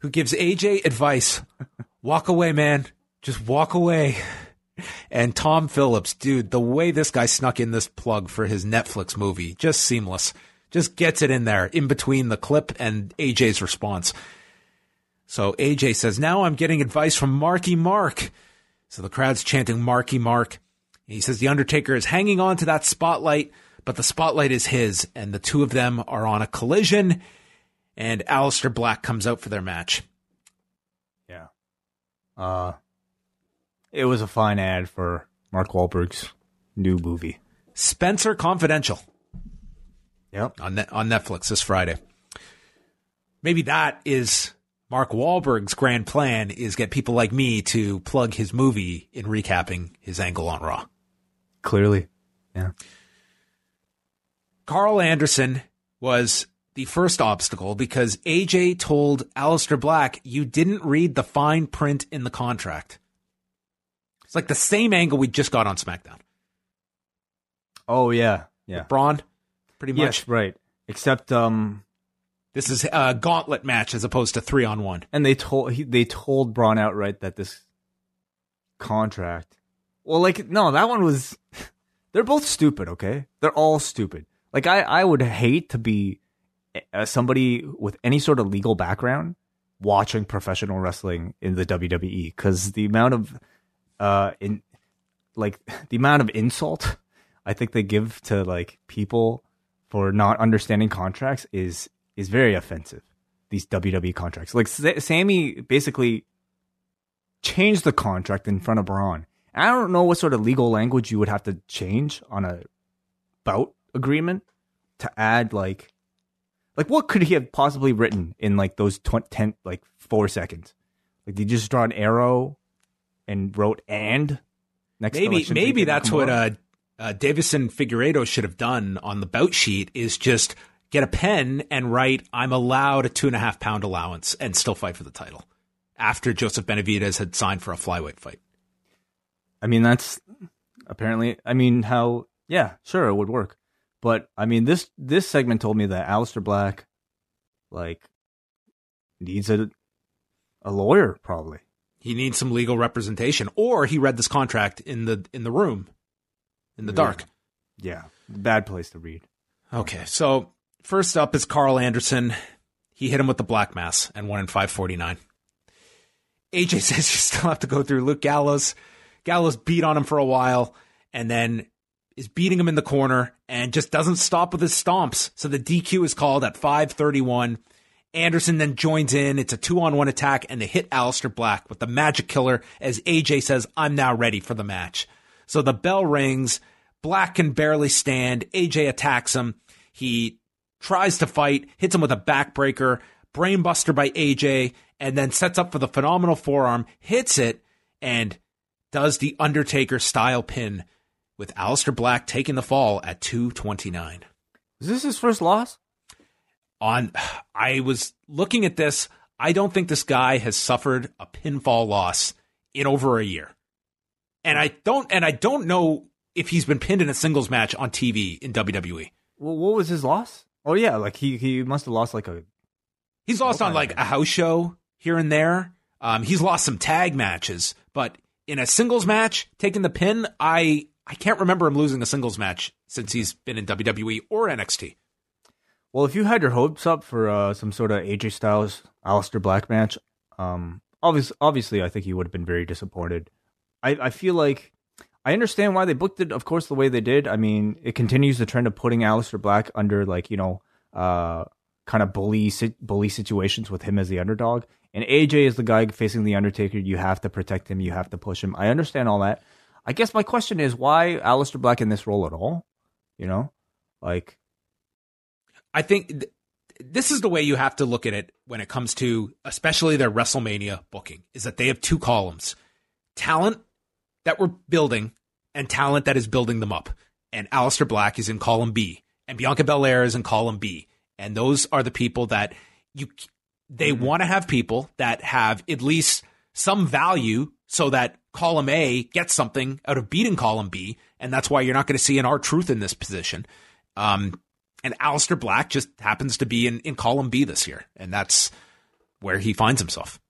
who gives AJ advice walk away, man. Just walk away. And Tom Phillips, dude, the way this guy snuck in this plug for his Netflix movie, just seamless just gets it in there in between the clip and AJ's response. So AJ says, Now I'm getting advice from Marky Mark. So the crowd's chanting Marky Mark. He says The Undertaker is hanging on to that spotlight, but the spotlight is his, and the two of them are on a collision, and Aleister Black comes out for their match. Yeah. Uh, it was a fine ad for Mark Wahlberg's new movie. Spencer Confidential. Yep. On ne- on Netflix this Friday. Maybe that is Mark Wahlberg's grand plan is get people like me to plug his movie in recapping his angle on Raw. Clearly. Yeah. Karl Anderson was the first obstacle because AJ told Aleister Black, you didn't read the fine print in the contract. Like the same angle we just got on SmackDown. Oh, yeah. Yeah. With Braun pretty much. Yes, right. Except um, this is a gauntlet match as opposed to three on one. And they told he, they told Braun outright that this contract. Well, like no, that one was. They're both stupid. Okay, they're all stupid. Like I, I would hate to be uh, somebody with any sort of legal background watching professional wrestling in the WWE because the amount of uh in like the amount of insult I think they give to like people for not understanding contracts is is very offensive. These WWE contracts. Like Sa- Sammy basically changed the contract in front of Braun. I don't know what sort of legal language you would have to change on a bout agreement to add like like what could he have possibly written in like those 20, 10 like 4 seconds? Like did he just draw an arrow and wrote and next maybe maybe that's what uh, uh, Deiveson Figueiredo should have done on the bout sheet is just get a pen and write I'm allowed a two and a half pound allowance and still fight for the title after Joseph Benavidez had signed for a flyweight fight. I mean that's apparently I mean how yeah sure it would work, but I mean this this segment told me that Aleister Black like needs a a lawyer probably he needs some legal representation, or he read this contract in the in the room, in the yeah. dark. Yeah, bad place to read. Okay, so first up is Karl Anderson. He hit him with the black mass and won in 549. AJ says you still have to go through Luke Gallows. Gallows beat on him for a while and then is beating him in the corner and just doesn't stop with his stomps. So the DQ is called at 531. Anderson then joins in. It's a two on one attack, and they hit Aleister Black with the magic killer as AJ says, I'm now ready for the match. So the bell rings. Black can barely stand. AJ attacks him. He tries to fight, hits him with a backbreaker, brainbuster by AJ, and then sets up for the phenomenal forearm, hits it, and does the Undertaker style pin with Aleister Black taking the fall at 229. Is this his first loss? On I was looking at this. I don't think this guy has suffered a pinfall loss in over a year. And I don't and I don't know if he's been pinned in a singles match on TV in WWE. Well, what was his loss? Oh yeah, like he he must have lost like a He's lost on like a house show here and there. Um, he's lost some tag matches, but in a singles match, taking the pin, I I can't remember him losing a singles match since he's been in WWE or NXT. Well, if you had your hopes up for uh, some sort of AJ Styles Aleister Black match, um, obviously, obviously, I think you would have been very disappointed. I, I feel like I understand why they booked it, of course, the way they did. I mean, it continues the trend of putting Aleister Black under like you know, uh, kind of bully bully situations with him as the underdog, and AJ is the guy facing the Undertaker. You have to protect him. You have to push him. I understand all that. I guess my question is why Aleister Black in this role at all? You know, like I think th- this is the way you have to look at it when it comes to especially their WrestleMania booking is that they have two columns. Talent that we're building and talent that is building them up. And Aleister Black is in column B and Bianca Belair is in column B. And those are the people that you they mm-hmm. want to have people that have at least some value so that column A gets something out of beating column B. And that's why you're not going to see an R-Truth in this position. Um, and Aleister Black just happens to be in, in column B this year. And that's where he finds himself.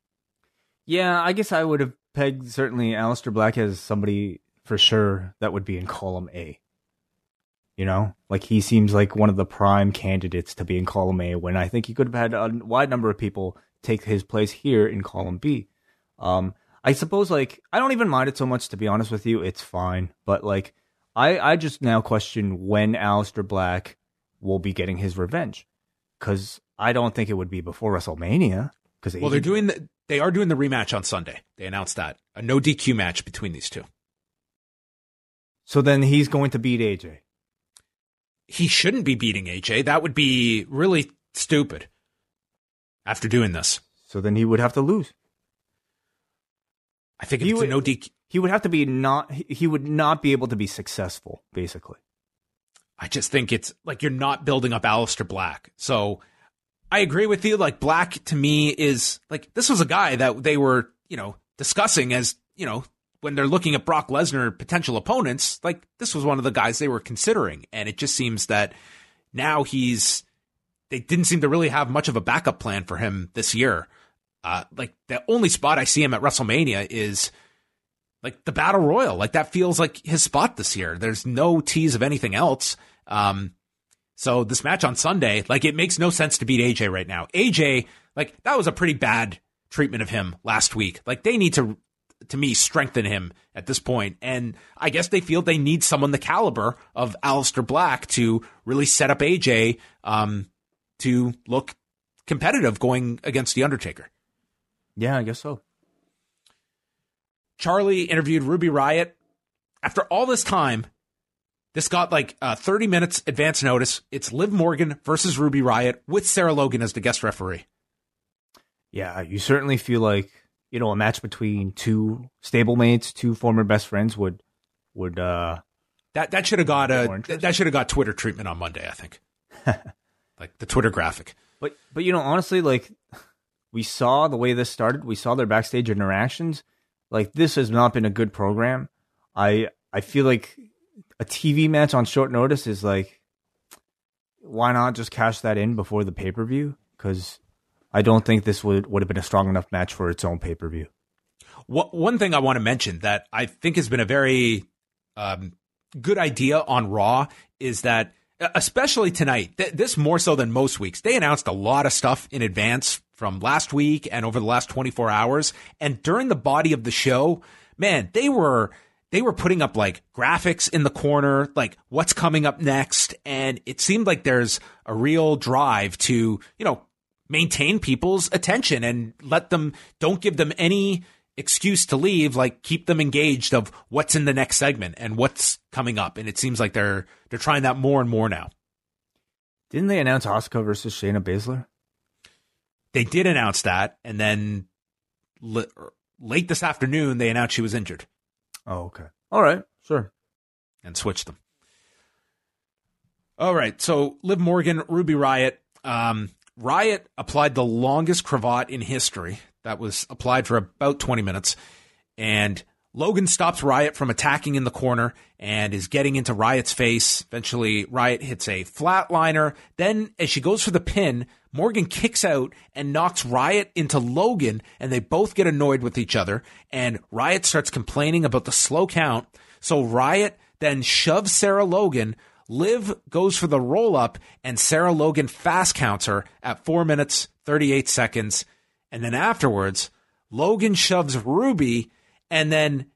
Yeah, I guess I would have pegged certainly Aleister Black as somebody for sure that would be in column A. You know, like he seems like one of the prime candidates to be in column A when I think he could have had a wide number of people take his place here in column B. Um, I suppose like I don't even mind it so much to be honest with you. It's fine, but like I I just now question when Aleister Black will be getting his revenge because I don't think it would be before WrestleMania. Because well, they're doing the, they are doing the rematch on Sunday. They announced that a no DQ match between these two. So then he's going to beat AJ. He shouldn't be beating AJ. That would be really stupid. After doing this, so then he would have to lose. I think he would, no DQ. He would have to be not. He would not be able to be successful, basically. I just think it's like you're not building up Aleister Black. So I agree with you. Like Black to me is like this was a guy that they were, you know, discussing as, you know, when they're looking at Brock Lesnar potential opponents, like this was one of the guys they were considering. And it just seems that now he's they didn't seem to really have much of a backup plan for him this year. Uh, like the only spot I see him at WrestleMania is like the battle royal. Like that feels like his spot this year. There's no tease of anything else. Um, so this match on Sunday, like it makes no sense to beat AJ right now. AJ, like that was a pretty bad treatment of him last week. Like they need to, to me, strengthen him at this point. And I guess they feel they need someone the caliber of Aleister Black to really set up AJ, um, to look competitive going against the Undertaker. Yeah, I guess so. Charlie interviewed Ruby Riott. After all this time, this got like uh, 30 minutes advance notice. It's Liv Morgan versus Ruby Riott with Sarah Logan as the guest referee. Yeah, you certainly feel like you know a match between two stablemates, two former best friends would would uh that that should have got a that should have got Twitter treatment on Monday. I think, like the Twitter graphic. But but you know honestly, like we saw the way this started. We saw their backstage interactions. Like this has not been a good program. I I feel like a TV match on short notice is like, why not just cash that in before the pay per view? Because I don't think this would would have been a strong enough match for its own pay per view. What One thing I want to mention that I think has been a very um, good idea on Raw is that, especially tonight, th- this more so than most weeks, they announced a lot of stuff in advance from last week and over the last 24 hours. And during the body of the show, man, they were they were putting up like graphics in the corner, like what's coming up next. And it seemed like there's a real drive to, you know, maintain people's attention and let them, don't give them any excuse to leave, like keep them engaged of what's in the next segment and what's coming up. And it seems like they're, they're trying that more and more now. Didn't they announce Asuka versus Shayna Baszler? They did announce that. And then late this afternoon, they announced she was injured. Oh, okay. All right. Sure. And switch them. All right. So Liv Morgan, Ruby Riott. Um, Riott applied the longest cravat in history. That was applied for about 20 minutes. And Logan stops Riott from attacking in the corner and is getting into Riott's face. Eventually, Riott hits a flatliner. Then, as she goes for the pin, Morgan kicks out and knocks Riott into Logan, and they both get annoyed with each other. And Riott starts complaining about the slow count. So Riott then shoves Sarah Logan. Liv goes for the roll up, and Sarah Logan fast counts her at 4 minutes, 38 seconds. And then afterwards, Logan shoves Ruby and then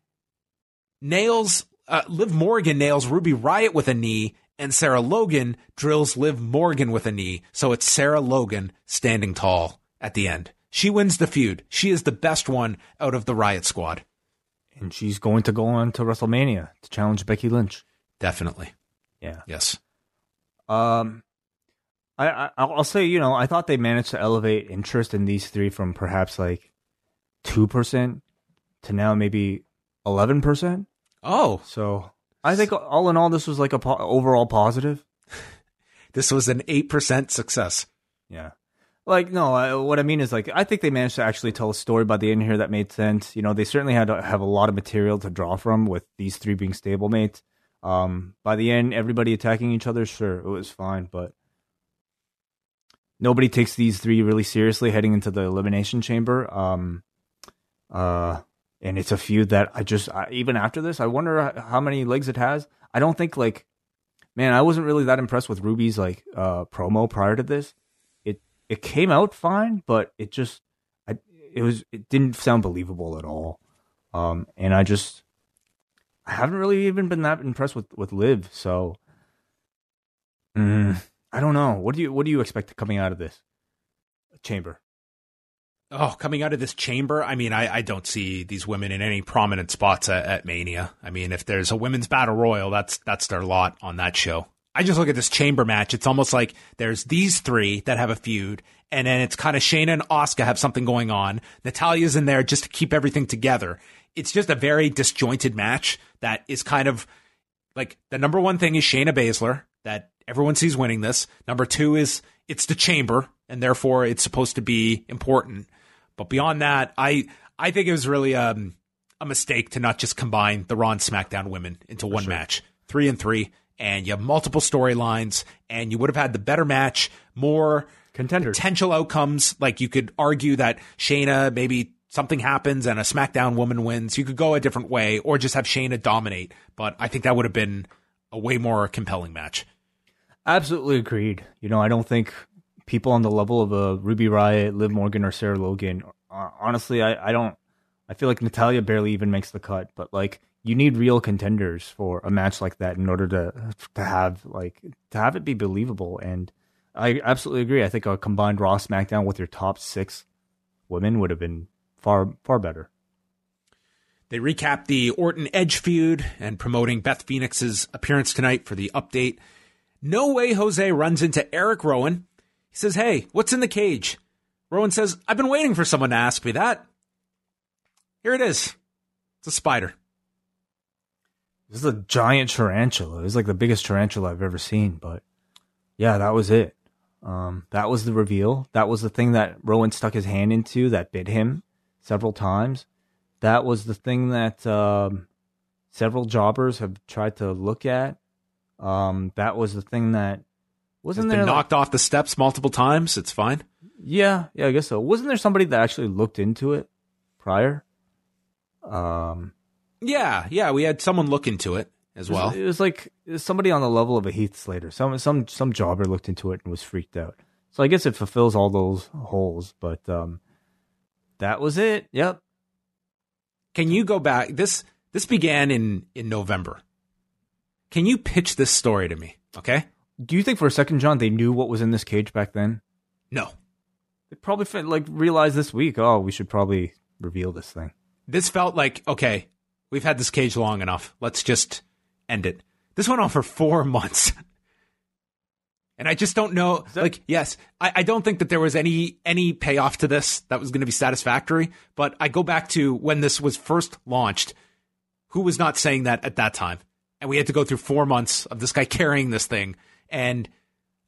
nails uh, Liv Morgan nails Ruby Riott with a knee, and Sarah Logan drills Liv Morgan with a knee. So it's Sarah Logan standing tall at the end. She wins the feud. She is the best one out of the Riott squad. And she's going to go on to WrestleMania to challenge Becky Lynch. Definitely. Yeah. Yes. Um, I, I will say you know I thought they managed to elevate interest in these three from perhaps like two percent to now maybe eleven percent. Oh, so I think all in all, this was like a po- overall positive. this was an eight percent success. Yeah, like no, I, what I mean is like I think they managed to actually tell a story by the end here that made sense. You know, they certainly had to have a lot of material to draw from with these three being stablemates. Um, by the end, everybody attacking each other, sure, it was fine, but nobody takes these three really seriously heading into the elimination chamber. Um, uh, and it's a feud that I just I, even after this, I wonder how many legs it has. I don't think like, man, I wasn't really that impressed with Ruby's like uh promo prior to this. It it came out fine, but it just I it was it didn't sound believable at all. Um, and I just I haven't really even been that impressed with with Liv. So, mm, I don't know. What do you what do you expect coming out of this chamber? Oh, coming out of this chamber, I mean, I, I don't see these women in any prominent spots at, at, Mania. I mean, if there's a women's battle royal, that's that's their lot on that show. I just look at this chamber match. It's almost like there's these three that have a feud, and then it's kind of Shayna and Asuka have something going on. Natalya's in there just to keep everything together. It's just a very disjointed match that is kind of like the number one thing is Shayna Baszler that everyone sees winning this. Number two is it's the chamber, and therefore it's supposed to be important. But beyond that, I I think it was really um, a mistake to not just combine the Raw and SmackDown women into one sure. match, three and three, and you have multiple storylines, and you would have had the better match, more contenders, potential outcomes. Like you could argue that Shayna maybe something happens and a SmackDown woman wins. You could go a different way, or just have Shayna dominate. But I think that would have been a way more compelling match. Absolutely agreed. You know, I don't think people on the level of a Ruby Riott, Liv Morgan, or Sarah Logan. Uh, honestly, I, I don't. I feel like Natalya barely even makes the cut, but like you need real contenders for a match like that in order to to have like to have it be believable. And uh, I absolutely agree. I think a combined Raw SmackDown with your top six women would have been far far better. They recap the Orton Edge feud and promoting Beth Phoenix's appearance tonight for the update. No way Jose runs into Eric Rowan. He says, Hey, what's in the cage? Rowan says, I've been waiting for someone to ask me that. Here it is. It's a spider. This is a giant tarantula. It's like the biggest tarantula I've ever seen, but yeah, that was it. Um, that was the reveal. That was the thing that Rowan stuck his hand into that bit him several times. That was the thing that um, several jobbers have tried to look at. Um, that was the thing that wasn't there been knocked off the steps multiple times. It's fine. Yeah, yeah, I guess so. Wasn't there somebody that actually looked into it prior? Um, yeah, yeah, we had someone look into it as well. It was like it was somebody on the level of a Heath Slater. Some some some jobber looked into it and was freaked out. So I guess it fulfills all those holes. But um, that was it. Yep. Can you go back? This this began in in November. Can you pitch this story to me? Okay. Do you think for a second, John, they knew what was in this cage back then? No. They probably like realized this week. Oh, we should probably reveal this thing. This felt like okay. We've had this cage long enough. Let's just end it. This went on for four months. And I just don't know. That- like, yes, I, I, don't think that there was any any payoff to this that was going to be satisfactory. But I go back to when this was first launched. Who was not saying that at that time? And we had to go through four months of this guy carrying this thing. And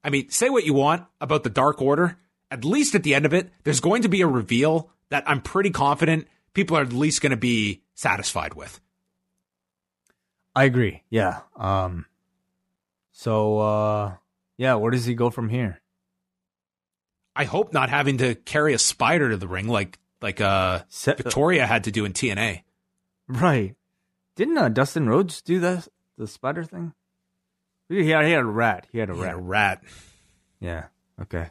I mean, say what you want about the Dark Order. At least at the end of it, there's going to be a reveal that I'm pretty confident people are at least going to be satisfied with. I agree. Yeah. Um. So, uh, yeah, where does he go from here? I hope not having to carry a spider to the ring like like uh Set, Victoria had to do in TNA. Right. Didn't uh, Dustin Rhodes do that the spider thing? He had, he had a rat. He had a he rat. Had a rat. Yeah. Okay.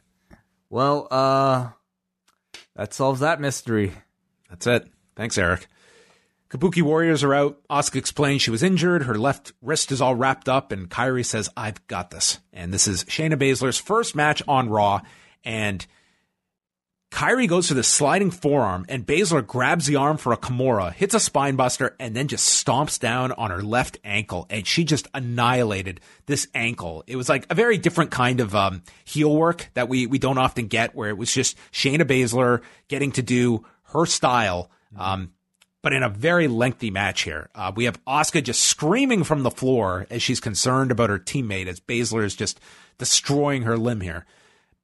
Well, uh that solves that mystery. That's it. Thanks, Eric. Kabuki Warriors are out. Asuka explains she was injured. Her left wrist is all wrapped up, and Kairi says, I've got this. And this is Shayna Baszler's first match on Raw. And Kairi goes for the sliding forearm, and Baszler grabs the arm for a Kimura, hits a spinebuster, and then just stomps down on her left ankle. And she just annihilated this ankle. It was like a very different kind of um, heel work that we, we don't often get, where it was just Shayna Baszler getting to do her style. Um, but in a very lengthy match here. Uh, we have Asuka just screaming from the floor as she's concerned about her teammate as Baszler is just destroying her limb here.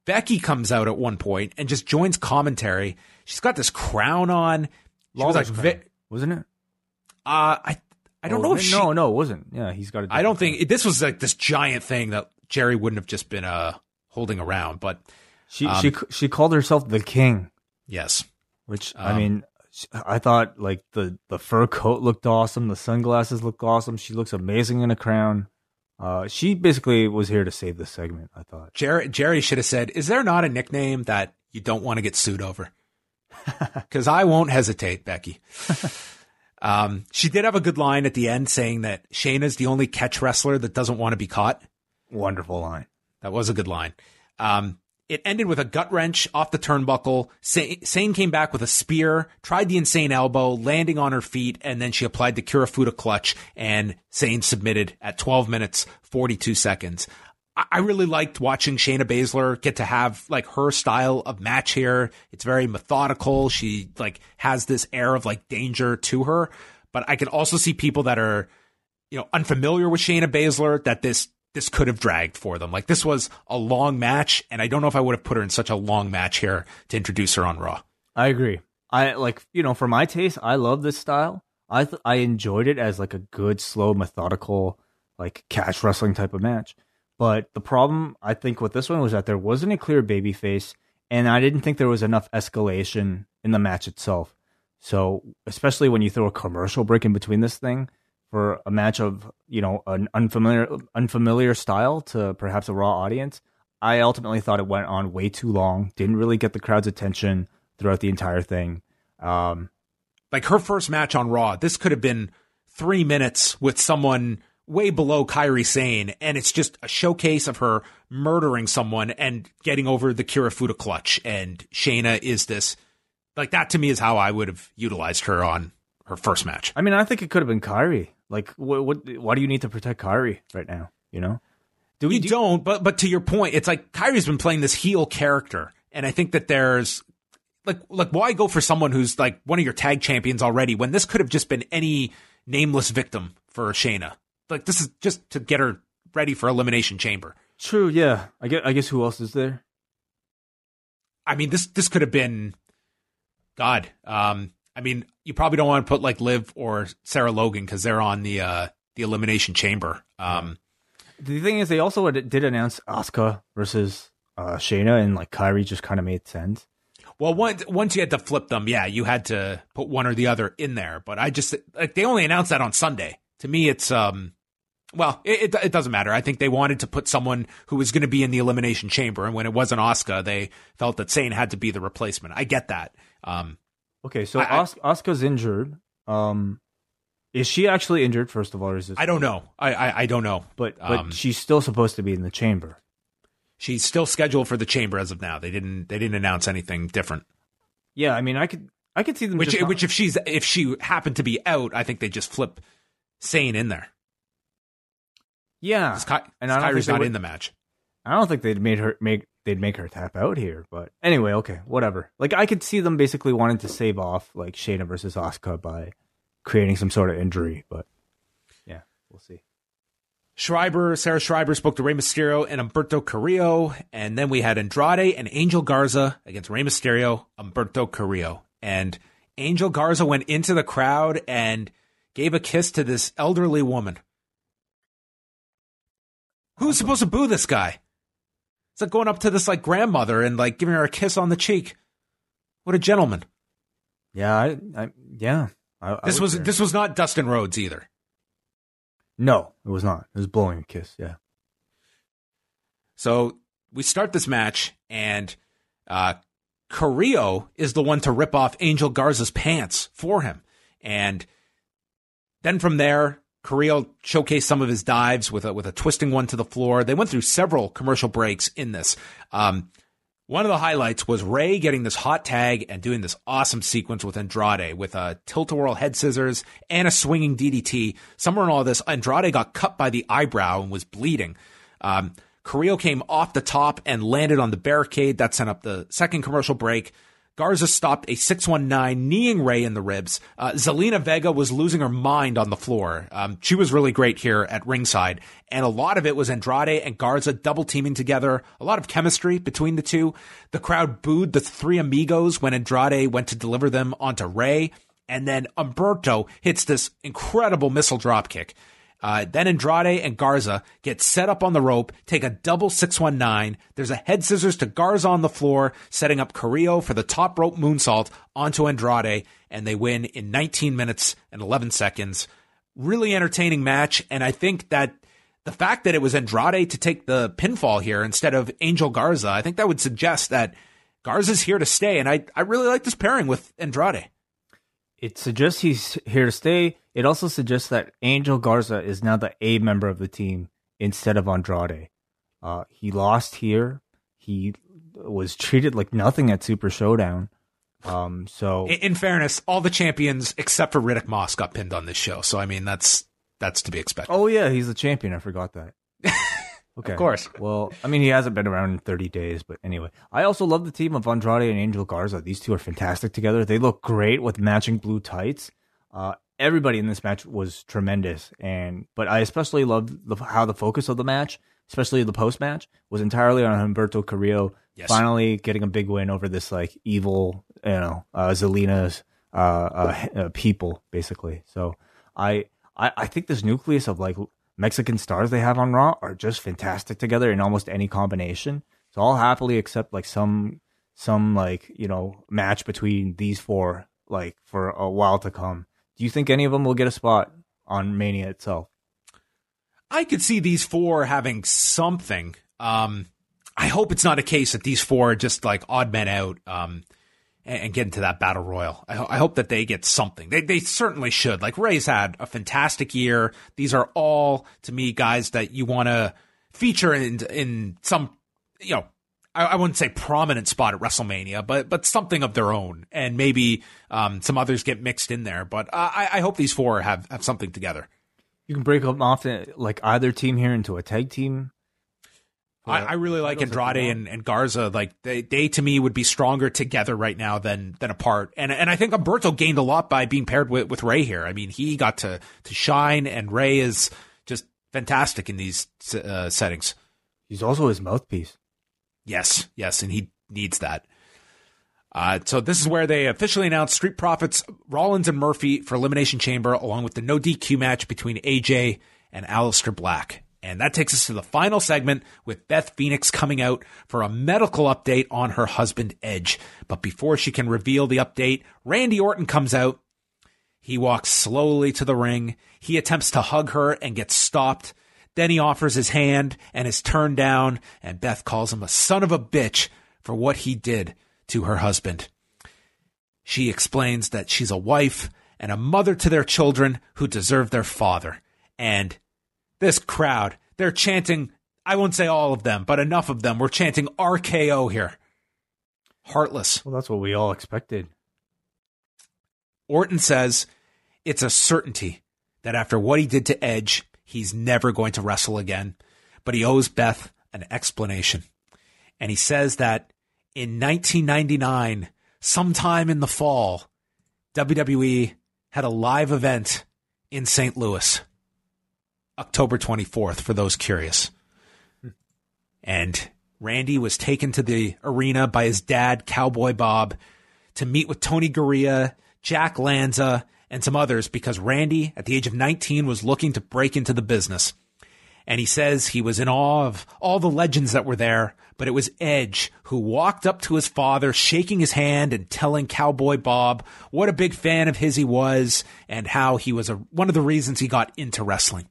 Becky comes out at one point and just joins commentary. She's got this crown on. She was like, vi- wasn't it? Uh, I I don't oh, know if she. No, no, it wasn't. Yeah, he's got. I don't think this was like this giant thing that Jerry wouldn't have just been uh holding around. But she um, she she called herself the king. Yes, which um, I mean, I thought like the the fur coat looked awesome, the sunglasses looked awesome. She looks amazing in a crown. Uh, she basically was here to save the segment. I thought Jerry Jerry should have said, "Is there not a nickname that you don't want to get sued over?" Because I won't hesitate, Becky. um, she did have a good line at the end saying that Shayna's the only catch wrestler that doesn't want to be caught. Wonderful line. That was a good line. Um, it ended with a gut wrench off the turnbuckle. Sane came back with a spear, tried the insane elbow, landing on her feet, and then she applied the Kirifuda clutch, and Sane submitted at 12 minutes, 42 seconds. I really liked watching Shayna Baszler get to have like her style of match here. It's very methodical. She like has this air of like danger to her, but I can also see people that are, you know, unfamiliar with Shayna Baszler that this this could have dragged for them. Like this was a long match, and I don't know if I would have put her in such a long match here to introduce her on Raw. I agree. I like you know for my taste, I love this style. I th- I enjoyed it as like a good, slow, methodical, like catch wrestling type of match. But the problem I think with this one was that there wasn't a clear baby face, and I didn't think there was enough escalation in the match itself. So especially when you throw a commercial break in between this thing, for a match of you know an unfamiliar unfamiliar style to perhaps a raw audience. I ultimately thought it went on way too long. Didn't really get the crowd's attention throughout the entire thing. Um, like her first match on Raw, this could have been three minutes with someone way below Kairi Sane, and it's just a showcase of her murdering someone and getting over the Kirifuda clutch. And Shayna is this like that to me is how I would have utilized her on her first match. I mean, I think it could have been Kairi. Like, what, what? Why do you need to protect Kairi right now? You know, do we you do- don't? But but to your point, it's like Kairi's been playing this heel character, and I think that there's like like why go for someone who's like one of your tag champions already when this could have just been any nameless victim for Shayna. Like this is just to get her ready for elimination chamber. True, yeah. I guess I guess who else is there? I mean this this could have been God. Um I mean, you probably don't want to put like Liv or Sarah Logan because they're on the uh the elimination chamber. Um the thing is they also did announce Asuka versus uh Shayna and like Kairi just kind of made sense. Well, once once you had to flip them, yeah, you had to put one or the other in there. But I just like they only announced that on Sunday. To me, it's um, well, it, it, it doesn't matter. I think they wanted to put someone who was going to be in the elimination chamber, and when it wasn't Asuka, they felt that Sane had to be the replacement. I get that. Um, okay, so I, Os- Asuka's injured. Um, is she actually injured? First of all, is this? I don't know. I I, I don't know. But but um, she's still supposed to be in the chamber. She's still scheduled for the chamber as of now. They didn't they didn't announce anything different. Yeah, I mean, I could I could see them. Which which if she's if she happened to be out, I think they just flip Sane in there. Yeah, Ky- and Kairi's not would, in the match. I don't think they'd made her make they'd make her tap out here, but anyway, okay, whatever. Like I could see them basically wanting to save off like Shayna versus Asuka by creating some sort of injury, but yeah, we'll see. Schreiber, Sarah Schreiber spoke to Rey Mysterio and Humberto Carrillo. And then we had Andrade and Angel Garza against Rey Mysterio, Humberto Carrillo. And Angel Garza went into the crowd and gave a kiss to this elderly woman. Who's supposed to boo this guy? It's like going up to this like grandmother and like giving her a kiss on the cheek. What a gentleman. Yeah, I, I yeah. I, this was this was not Dustin Rhodes either. No, it was not. It was blowing a kiss. Yeah. So we start this match, and uh, Carrillo is the one to rip off Angel Garza's pants for him, and then from there, Carrillo showcased some of his dives with a with a twisting one to the floor. They went through several commercial breaks in this. Um, one of the highlights was Rey getting this hot tag and doing this awesome sequence with Andrade with a tilt-a-whirl head scissors and a swinging DDT. Somewhere in all this, Andrade got cut by the eyebrow and was bleeding. Um, Carrillo came off the top and landed on the barricade. That sent up the second commercial break. Garza stopped a 619, kneeing Rey in the ribs. Uh, Zelina Vega was losing her mind on the floor. Um, she was really great here at ringside. And a lot of it was Andrade and Garza double teaming together. A lot of chemistry between the two. The crowd booed the three amigos when Andrade went to deliver them onto Rey. And then Humberto hits this incredible missile dropkick. Uh, then Andrade and Garza get set up on the rope, take a double 619. There's a head scissors to Garza on the floor, setting up Carrillo for the top rope moonsault onto Andrade, and they win in 19 minutes and 11 seconds. Really entertaining match, and I think that the fact that it was Andrade to take the pinfall here instead of Angel Garza, I think that would suggest that Garza's here to stay, and I, I really like this pairing with Andrade. It suggests he's here to stay it also suggests that Angel Garza is now the A member of the team instead of Andrade. Uh, he lost here. He was treated like nothing at Super Showdown. Um, so, in, in, fairness, all the champions except for Riddick Moss got pinned on this show. So, I mean, that's that's to be expected. Oh yeah, he's the champion. I forgot that. Okay. Of course. Well, I mean, he hasn't been around in 30 days, but anyway. I also love the team of Andrade and Angel Garza. These two are fantastic together. They look great with matching blue tights. Uh, everybody in this match was tremendous, and but I especially loved the, how the focus of the match, especially the post match, was entirely on Humberto Carrillo yes. finally getting a big win over this like evil, you know, uh, Zelina's uh, uh, uh, people basically. So I, I I think this nucleus of like Mexican stars they have on Raw are just fantastic together in almost any combination. So I'll happily accept like some some like you know match between these four like for a while to come do you think any of them will get a spot on Mania itself? I could see these four having something. Um, I hope it's not a case that these four are just like odd men out. Um, and, and get into that battle royal. I, ho- I hope that they get something. They they certainly should. Like Rey's had a fantastic year. These are all to me guys that you want to feature in in some you know I, I wouldn't say prominent spot at WrestleMania, but but something of their own, and maybe um, some others get mixed in there. But I, I hope these four have have something together. You can break up often like either team here into a tag team. I, I really like Andrade and, and Garza. Like they, they to me would be stronger together right now than than apart. And and I think Humberto gained a lot by being paired with, with Rey here. I mean, he got to to shine, and Rey is just fantastic in these uh, settings. He's also his mouthpiece. Yes, yes, and he needs that. Uh, so this is where they officially announced Street Profits, Rollins and Murphy for Elimination Chamber, along with the no DQ match between AJ and Aleister Black. And that takes us to the final segment with Beth Phoenix coming out for a medical update on her husband Edge. But before she can reveal the update, Randy Orton comes out. He walks slowly to the ring. He attempts to hug her and gets stopped. Then he offers his hand and is turned down, and Beth calls him a son of a bitch for what he did to her husband. She explains that she's a wife and a mother to their children who deserve their father. And this crowd, they're chanting, I won't say all of them, but enough of them were chanting RKO here. Heartless. Well, that's what we all expected. Orton says it's a certainty that after what he did to Edge, he's never going to wrestle again, but he owes Beth an explanation. And he says that in 1999, sometime in the fall, WWE had a live event in St. Louis, October 24th, for those curious. And Randy was taken to the arena by his dad, Cowboy Bob, to meet with Tony Garea, Jack Lanza, and some others because Randy, at the age of 19, was looking to break into the business. And he says he was in awe of all the legends that were there, but it was Edge who walked up to his father, shaking his hand and telling Cowboy Bob what a big fan of his he was and how he was a, one of the reasons he got into wrestling.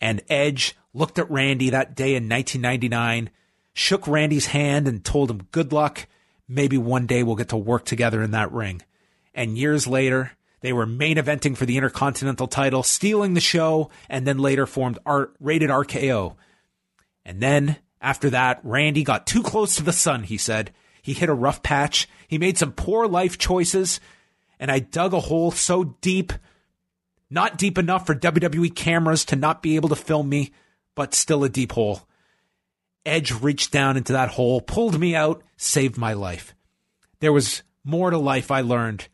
And Edge looked at Randy that day in 1999, shook Randy's hand and told him good luck. Maybe one day we'll get to work together in that ring. And years later, they were main eventing for the Intercontinental title, stealing the show, and then later formed R- Rated RKO. And then, after that, Randy got too close to the sun, he said. He hit a rough patch. He made some poor life choices, and I dug a hole so deep, not deep enough for WWE cameras to not be able to film me, but still a deep hole. Edge reached down into that hole, pulled me out, saved my life. There was more to life I learned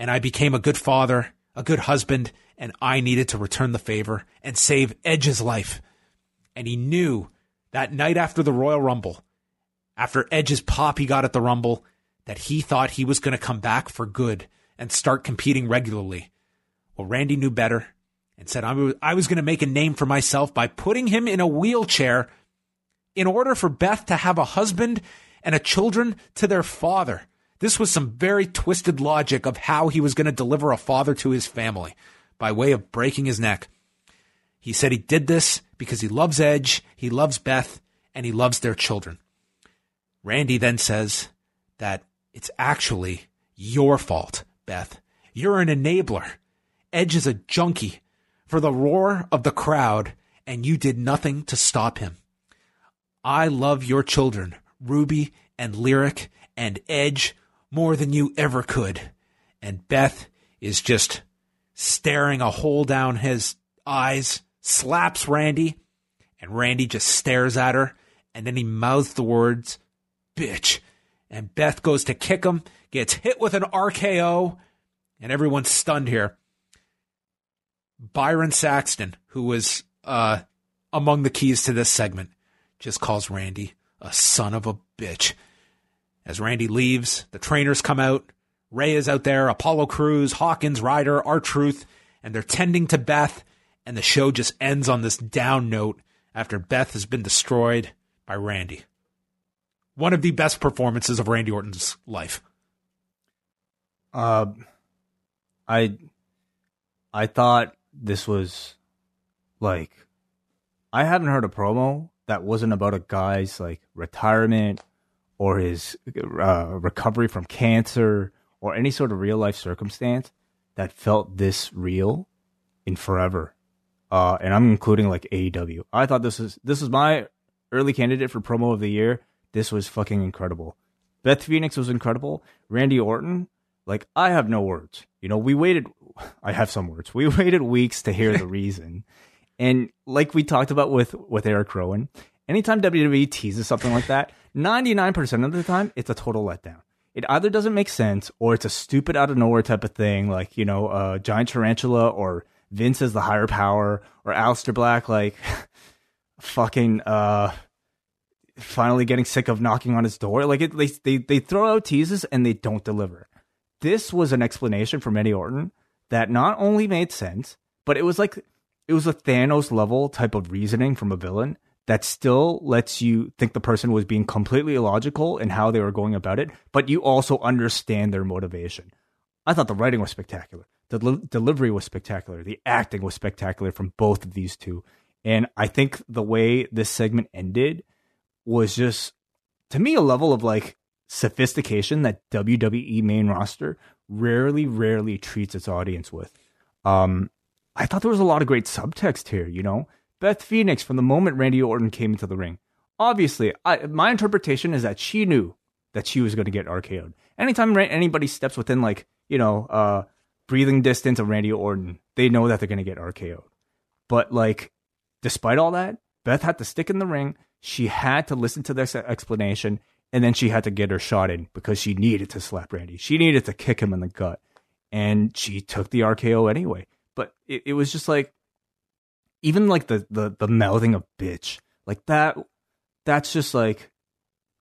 and I became a good father, a good husband, and I needed to return the favor and save Edge's life. And he knew that night after the Royal Rumble, after Edge's pop he got at the Rumble, that he thought he was going to come back for good and start competing regularly. Well, Randy knew better and said I was going to make a name for myself by putting him in a wheelchair in order for Beth to have a husband and a children to their father. This was some very twisted logic of how he was going to deliver a father to his family by way of breaking his neck. He said he did this because he loves Edge, he loves Beth, and he loves their children. Randy then says that it's actually your fault, Beth. You're an enabler. Edge is a junkie for the roar of the crowd, and you did nothing to stop him. I love your children, Ruby and Lyric and Edge more than you ever could. And Beth is just staring a hole down his eyes, slaps Randy, and Randy just stares at her, and then he mouths the words, bitch. And Beth goes to kick him, gets hit with an RKO, and everyone's stunned here. Byron Saxton, who was uh, among the keys to this segment, just calls Randy a son of a bitch. As Randy leaves, the trainers come out. Rey is out there, Apollo Crews, Hawkins, Ryder, R-Truth, and they're tending to Beth, and the show just ends on this down note after Beth has been destroyed by Randy. One of the best performances of Randy Orton's life. Uh, I I thought this was like I haven't heard a promo that wasn't about a guy's like retirement or his uh, recovery from cancer or any sort of real life circumstance that felt this real in forever. Uh, and I'm including like AEW. I thought this was this was my early candidate for promo of the year. This was fucking incredible. Beth Phoenix was incredible. Randy Orton, like I have no words. You know, we waited. I have some words. We waited weeks to hear the reason, and like we talked about with with Eric Rowan, anytime WWE teases something like that, ninety nine percent of the time it's a total letdown. It either doesn't make sense or it's a stupid out of nowhere type of thing, like you know, uh, giant tarantula or Vince is the higher power or Aleister Black, like fucking uh finally getting sick of knocking on his door. Like it, they they they throw out teases and they don't deliver. This was an explanation from Randy Orton that not only made sense, but it was like it was a Thanos level type of reasoning from a villain that still lets you think the person was being completely illogical in how they were going about it, but you also understand their motivation. I thought the writing was spectacular. The del- delivery was spectacular. The acting was spectacular from both of these two. And I think the way this segment ended was just to me a level of like sophistication that WWE main roster rarely, rarely treats its audience with. Um, I thought there was a lot of great subtext here. You know, Beth Phoenix from the moment Randy Orton came into the ring. Obviously, I, my interpretation is that she knew that she was going to get RKO'd. Anytime anybody steps within like you know uh, breathing distance of Randy Orton, they know that they're going to get RKO'd. But like, despite all that, Beth had to stick in the ring she had to listen to this explanation and then she had to get her shot in because she needed to slap Randy. She needed to kick him in the gut. And she took the RKO anyway. But it, it was just like even like the, the the mouthing of bitch. Like that that's just like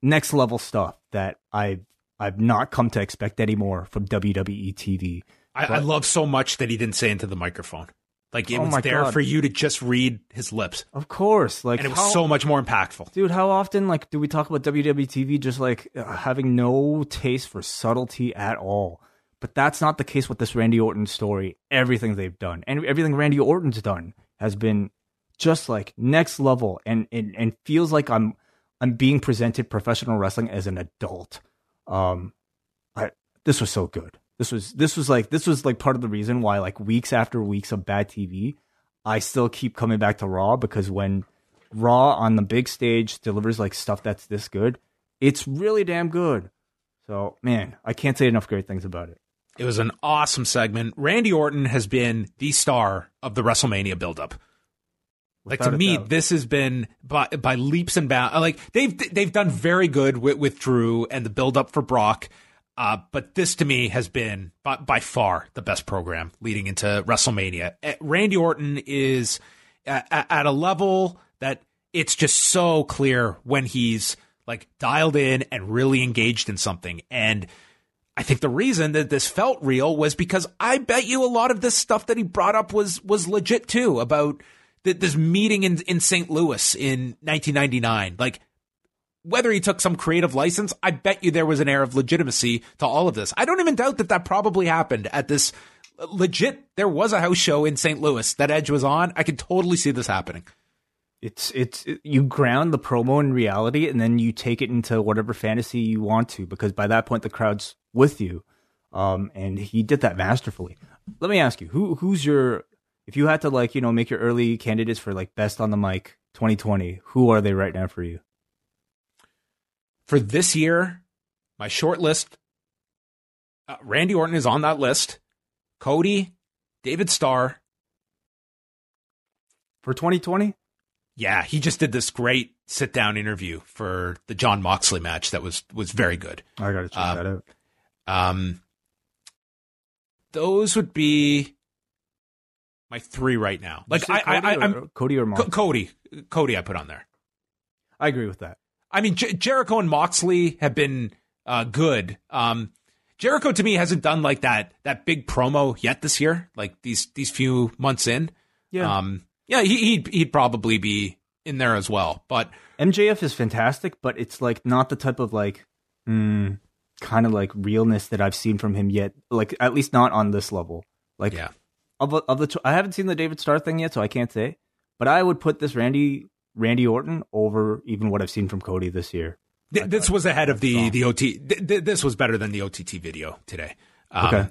next level stuff that I I've not come to expect anymore from WWE TV. I, I love so much that he didn't say into the microphone. Like it oh was there God. for you to just read his lips. Of course, like and it was how, so much more impactful, dude. How often like do we talk about WWE TV just like uh, having no taste for subtlety at all? But that's not the case with this Randy Orton story. Everything they've done and everything Randy Orton's done has been just like next level, and and, and feels like I'm I'm being presented professional wrestling as an adult. Um, I this was so good. This was this was like this was like part of the reason why like weeks after weeks of bad TV, I still keep coming back to Raw because when Raw on the big stage delivers like stuff that's this good, it's really damn good. So man, I can't say enough great things about it. It was an awesome segment. Randy Orton has been the star of the WrestleMania buildup. Like Without to me, doubt. this has been by, by leaps and bounds. Like they've they've done very good with, with Drew and the build up for Brock. Uh, but this to me has been by, by, far the best program leading into WrestleMania. Eh, Randy Orton is at, at a level that it's just so clear when he's like dialed in and really engaged in something. And I think the reason that this felt real was because I bet you a lot of this stuff that he brought up was was legit too about this meeting in in St. Louis in 1999. Like whether he took some creative license, I bet you there was an air of legitimacy to all of this. I don't even doubt that that probably happened at this legit. There was a house show in St. Louis that Edge was on. I could totally see this happening. It's it's it, you ground the promo in reality, and then you take it into whatever fantasy you want to, because by that point the crowd's with you. Um, and he did that masterfully. Let me ask you, who who's your if you had to like you know make your early candidates for like best on the mic 2020, who are they right now for you? for this year, my short list, uh, Randy Orton is on that list. Cody, David Starr. For 2020? Yeah, he just did this great sit down interview for the Jon Moxley match that was was very good. I got to check um, that out. Um, those would be my three right now. Like I, Cody I, I, am Cody or Co- Cody, Cody, I put on there. I agree with that. I mean, J- Jericho and Moxley have been uh, good. Um, Jericho to me hasn't done like that that big promo yet this year. Like these these few months in. Yeah. Um, yeah, he, he'd he'd probably be in there as well. But MJF is fantastic, but it's like not the type of like mm, kind of like realness that I've seen from him yet. Like at least not on this level. Like yeah. Of, of the I haven't seen the David Starr thing yet, so I can't say. But I would put this Randy Randy Orton over even what I've seen from Cody this year. Th- this was ahead of the the OT. Th- th- this was better than the OTT video today. Um, Okay.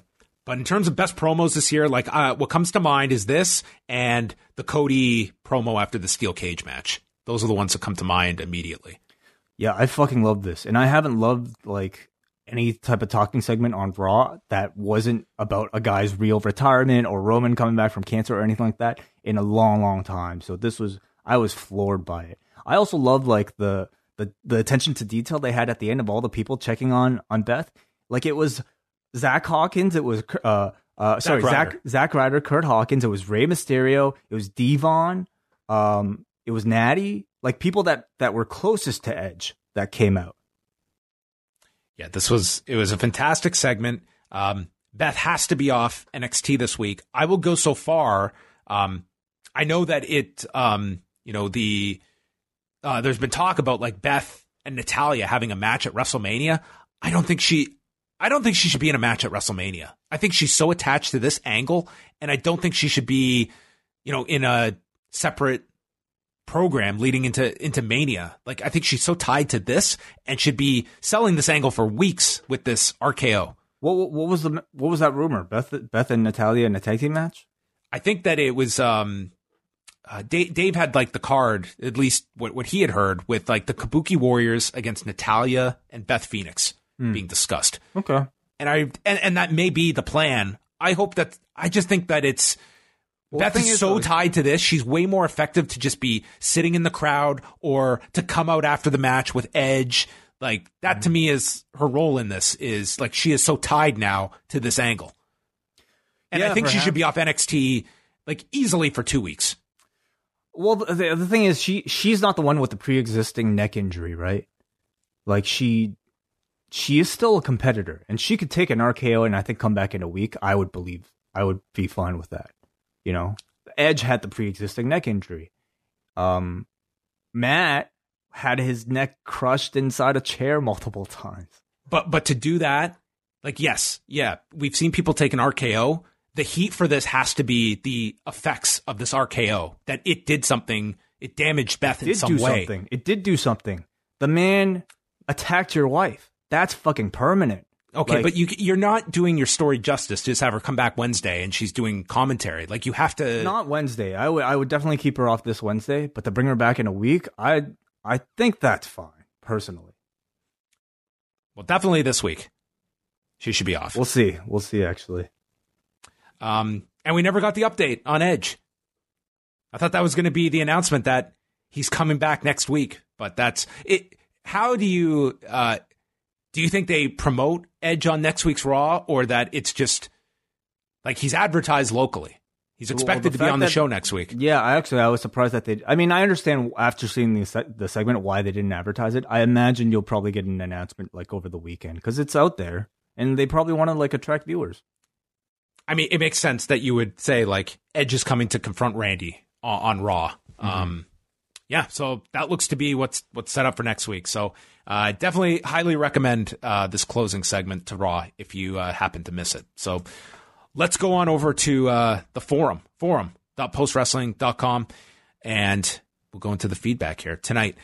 But in terms of best promos this year, like uh, what comes to mind is this and the Cody promo after the steel cage match. Those are the ones that come to mind immediately. Yeah, I fucking love this, and I haven't loved like any type of talking segment on Raw that wasn't about a guy's real retirement or Roman coming back from cancer or anything like that in a long, long time. So this was I was floored by it. I also loved like the the the attention to detail they had at the end of all the people checking on on Beth. Like it was Zach Hawkins, it was uh uh sorry Ryder. Zach Zach Ryder, Kurt Hawkins, it was Rey Mysterio, it was Devon, um, it was Natty, like people that that were closest to Edge that came out. Yeah, this was it was a fantastic segment. Um, Beth has to be off NXT this week. I will go so far. Um, I know that it, um, you know, the uh, there's been talk about like Beth and Natalya having a match at WrestleMania. I don't think she, I don't think she should be in a match at WrestleMania. I think she's so attached to this angle, and I don't think she should be, you know, in a separate program leading into into Mania. Like I think she's so tied to this and should be selling this angle for weeks with this RKO. What, what what was the what was that rumor? Beth Beth and Natalya in a tag team match? I think that it was um uh, Dave, Dave had like the card, at least what, what he had heard, with like the Kabuki Warriors against Natalya and Beth Phoenix being discussed. Okay. And I and, and that may be the plan. I hope that I just think that it's Well, Beth is, is, so though- tied to this. She's way more effective to just be sitting in the crowd or to come out after the match with Edge. Like that Mm-hmm. to me is her role in this is like she is so tied now to this angle. And I Yeah, think she should be off NXT like easily for two weeks. Well, the, the the thing is, she she's not the one with the pre-existing neck injury, right? Like she she is still a competitor, and she could take an RKO and I think come back in a week. I would believe I would be fine with that. You know, Edge had the pre-existing neck injury. Um, Matt had his neck crushed inside a chair multiple times. But but to do that, like yes, yeah, we've seen people take an RKO. The heat for this has to be the effects of this RKO that it did something. It damaged Beth in some way. something. It did do something. The man attacked your wife. That's fucking permanent. Okay, Like- but you you're not doing your story justice to just have her come back Wednesday and she's doing commentary. Like you have to. Not Wednesday. I would I would definitely keep her off this Wednesday, but to bring her back in a week, I I think that's fine personally. well, definitely this week, she should be off. We'll see. We'll see. Actually, Um, and we never got the update on Edge. I thought that was going to be the announcement that he's coming back next week, but that's it. How do you uh, do you think they promote Edge on next week's Raw, or that it's just like he's advertised locally? He's expected the to be on the that- show next week. yeah. I actually I was surprised that they. I mean, I understand after seeing the the segment why they didn't advertise it. I imagine you'll probably get an announcement like over the weekend because it's out there, and they probably want to like attract viewers. I mean, it makes sense that you would say like Edge is coming to confront Randy on, on Raw. Um, yeah, so that looks to be what's what's set up for next week. So uh, definitely highly recommend uh, this closing segment to Raw if you uh, happen to miss it. So let's go on over to uh, the forum, forum.postwrestling.com, and we'll go into the feedback here tonight.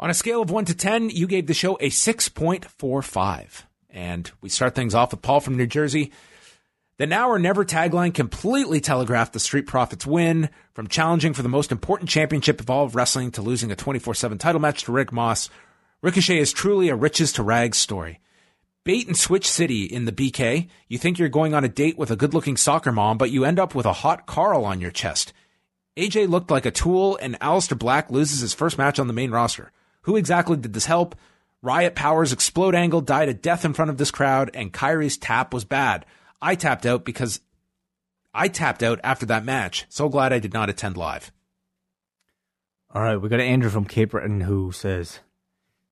On a scale of 1 to 10, you gave the show a 6.45. And we start things off with Paul from New Jersey. The now or never tagline completely telegraphed the Street Profits win from challenging for the most important championship of all of wrestling to losing a 24 7 title match to Riddick Moss. Ricochet is truly a riches to rags story. Bait and switch city in the BK. You think you're going on a date with a good looking soccer mom, but you end up with a hot Carl on your chest. AJ looked like a tool, and Aleister Black loses his first match on the main roster. Who exactly did this help? Riot Power's explode angle died a death in front of this crowd, and Kairi's tap was bad. I tapped out because I tapped out after that match. So glad I did not attend live. All right, we got Andrew from Cape Breton who says,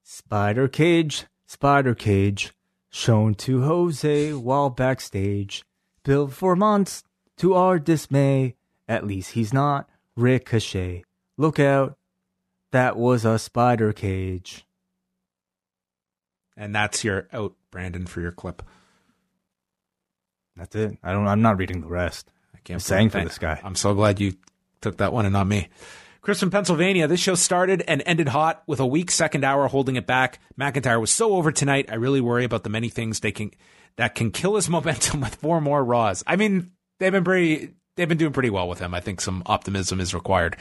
"Spider cage, spider cage, shown to Jose while backstage, built for months to our dismay. At least he's not Ricochet. Look out, that was a spider cage." And that's your out, Brandon, for your clip. That's it. I don't. I'm not reading the rest. I can't I'm saying for this guy. I'm so glad you took that one and not me. Chris from Pennsylvania, this show started and ended hot with a weak second hour holding it back. McIntyre was so over tonight. I really worry about the many things they can that can kill his momentum with four more Raws. I mean, they've been pretty they've been doing pretty well with him. I think some optimism is required.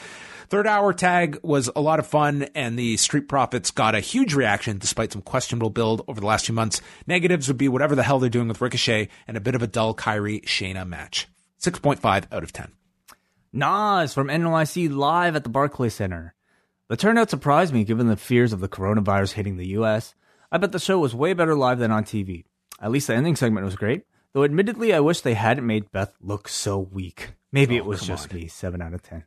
Third hour tag was a lot of fun, and the Street Profits got a huge reaction despite some questionable build over the last few months. Negatives would be whatever the hell they're doing with Ricochet and a bit of a dull Kairi Shayna match. 6.5 out of 10. Nas from NYC live at the Barclay Center. The turnout surprised me given the fears of the coronavirus hitting the US. I bet the show was way better live than on TV. At least the ending segment was great, though admittedly I wish they hadn't made Beth look so weak. Maybe Oh, it was just on. me. 7 out of 10.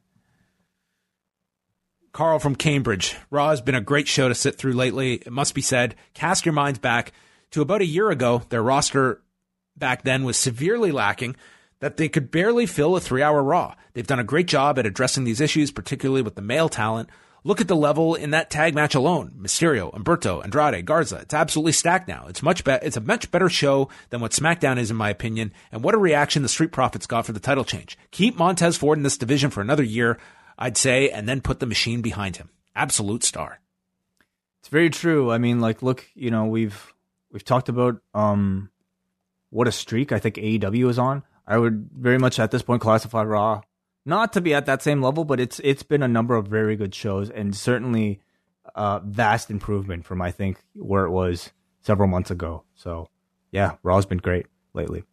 Carl from Cambridge. Raw has been a great show to sit through lately. It must be said. Cast your minds back to about a year ago. Their roster back then was severely lacking that they could barely fill a three hour Raw. They've done a great job at addressing these issues, particularly with the male talent. Look at the level in that tag match alone. Mysterio, Humberto, Andrade, Garza. It's absolutely stacked now. It's much be- it's a much better show than what SmackDown is in my opinion. And what a reaction the Street Profits got for the title change. Keep Montez Ford in this division for another year, I'd say, and then put the machine behind him. Absolute star. It's very true. I mean, like, look, you know, we've we've talked about um what a streak I think AEW is on. I would very much at this point classify Raw not to be at that same level, but it's it's been a number of very good shows and certainly uh vast improvement from I think where it was several months ago. So yeah, Raw's been great lately.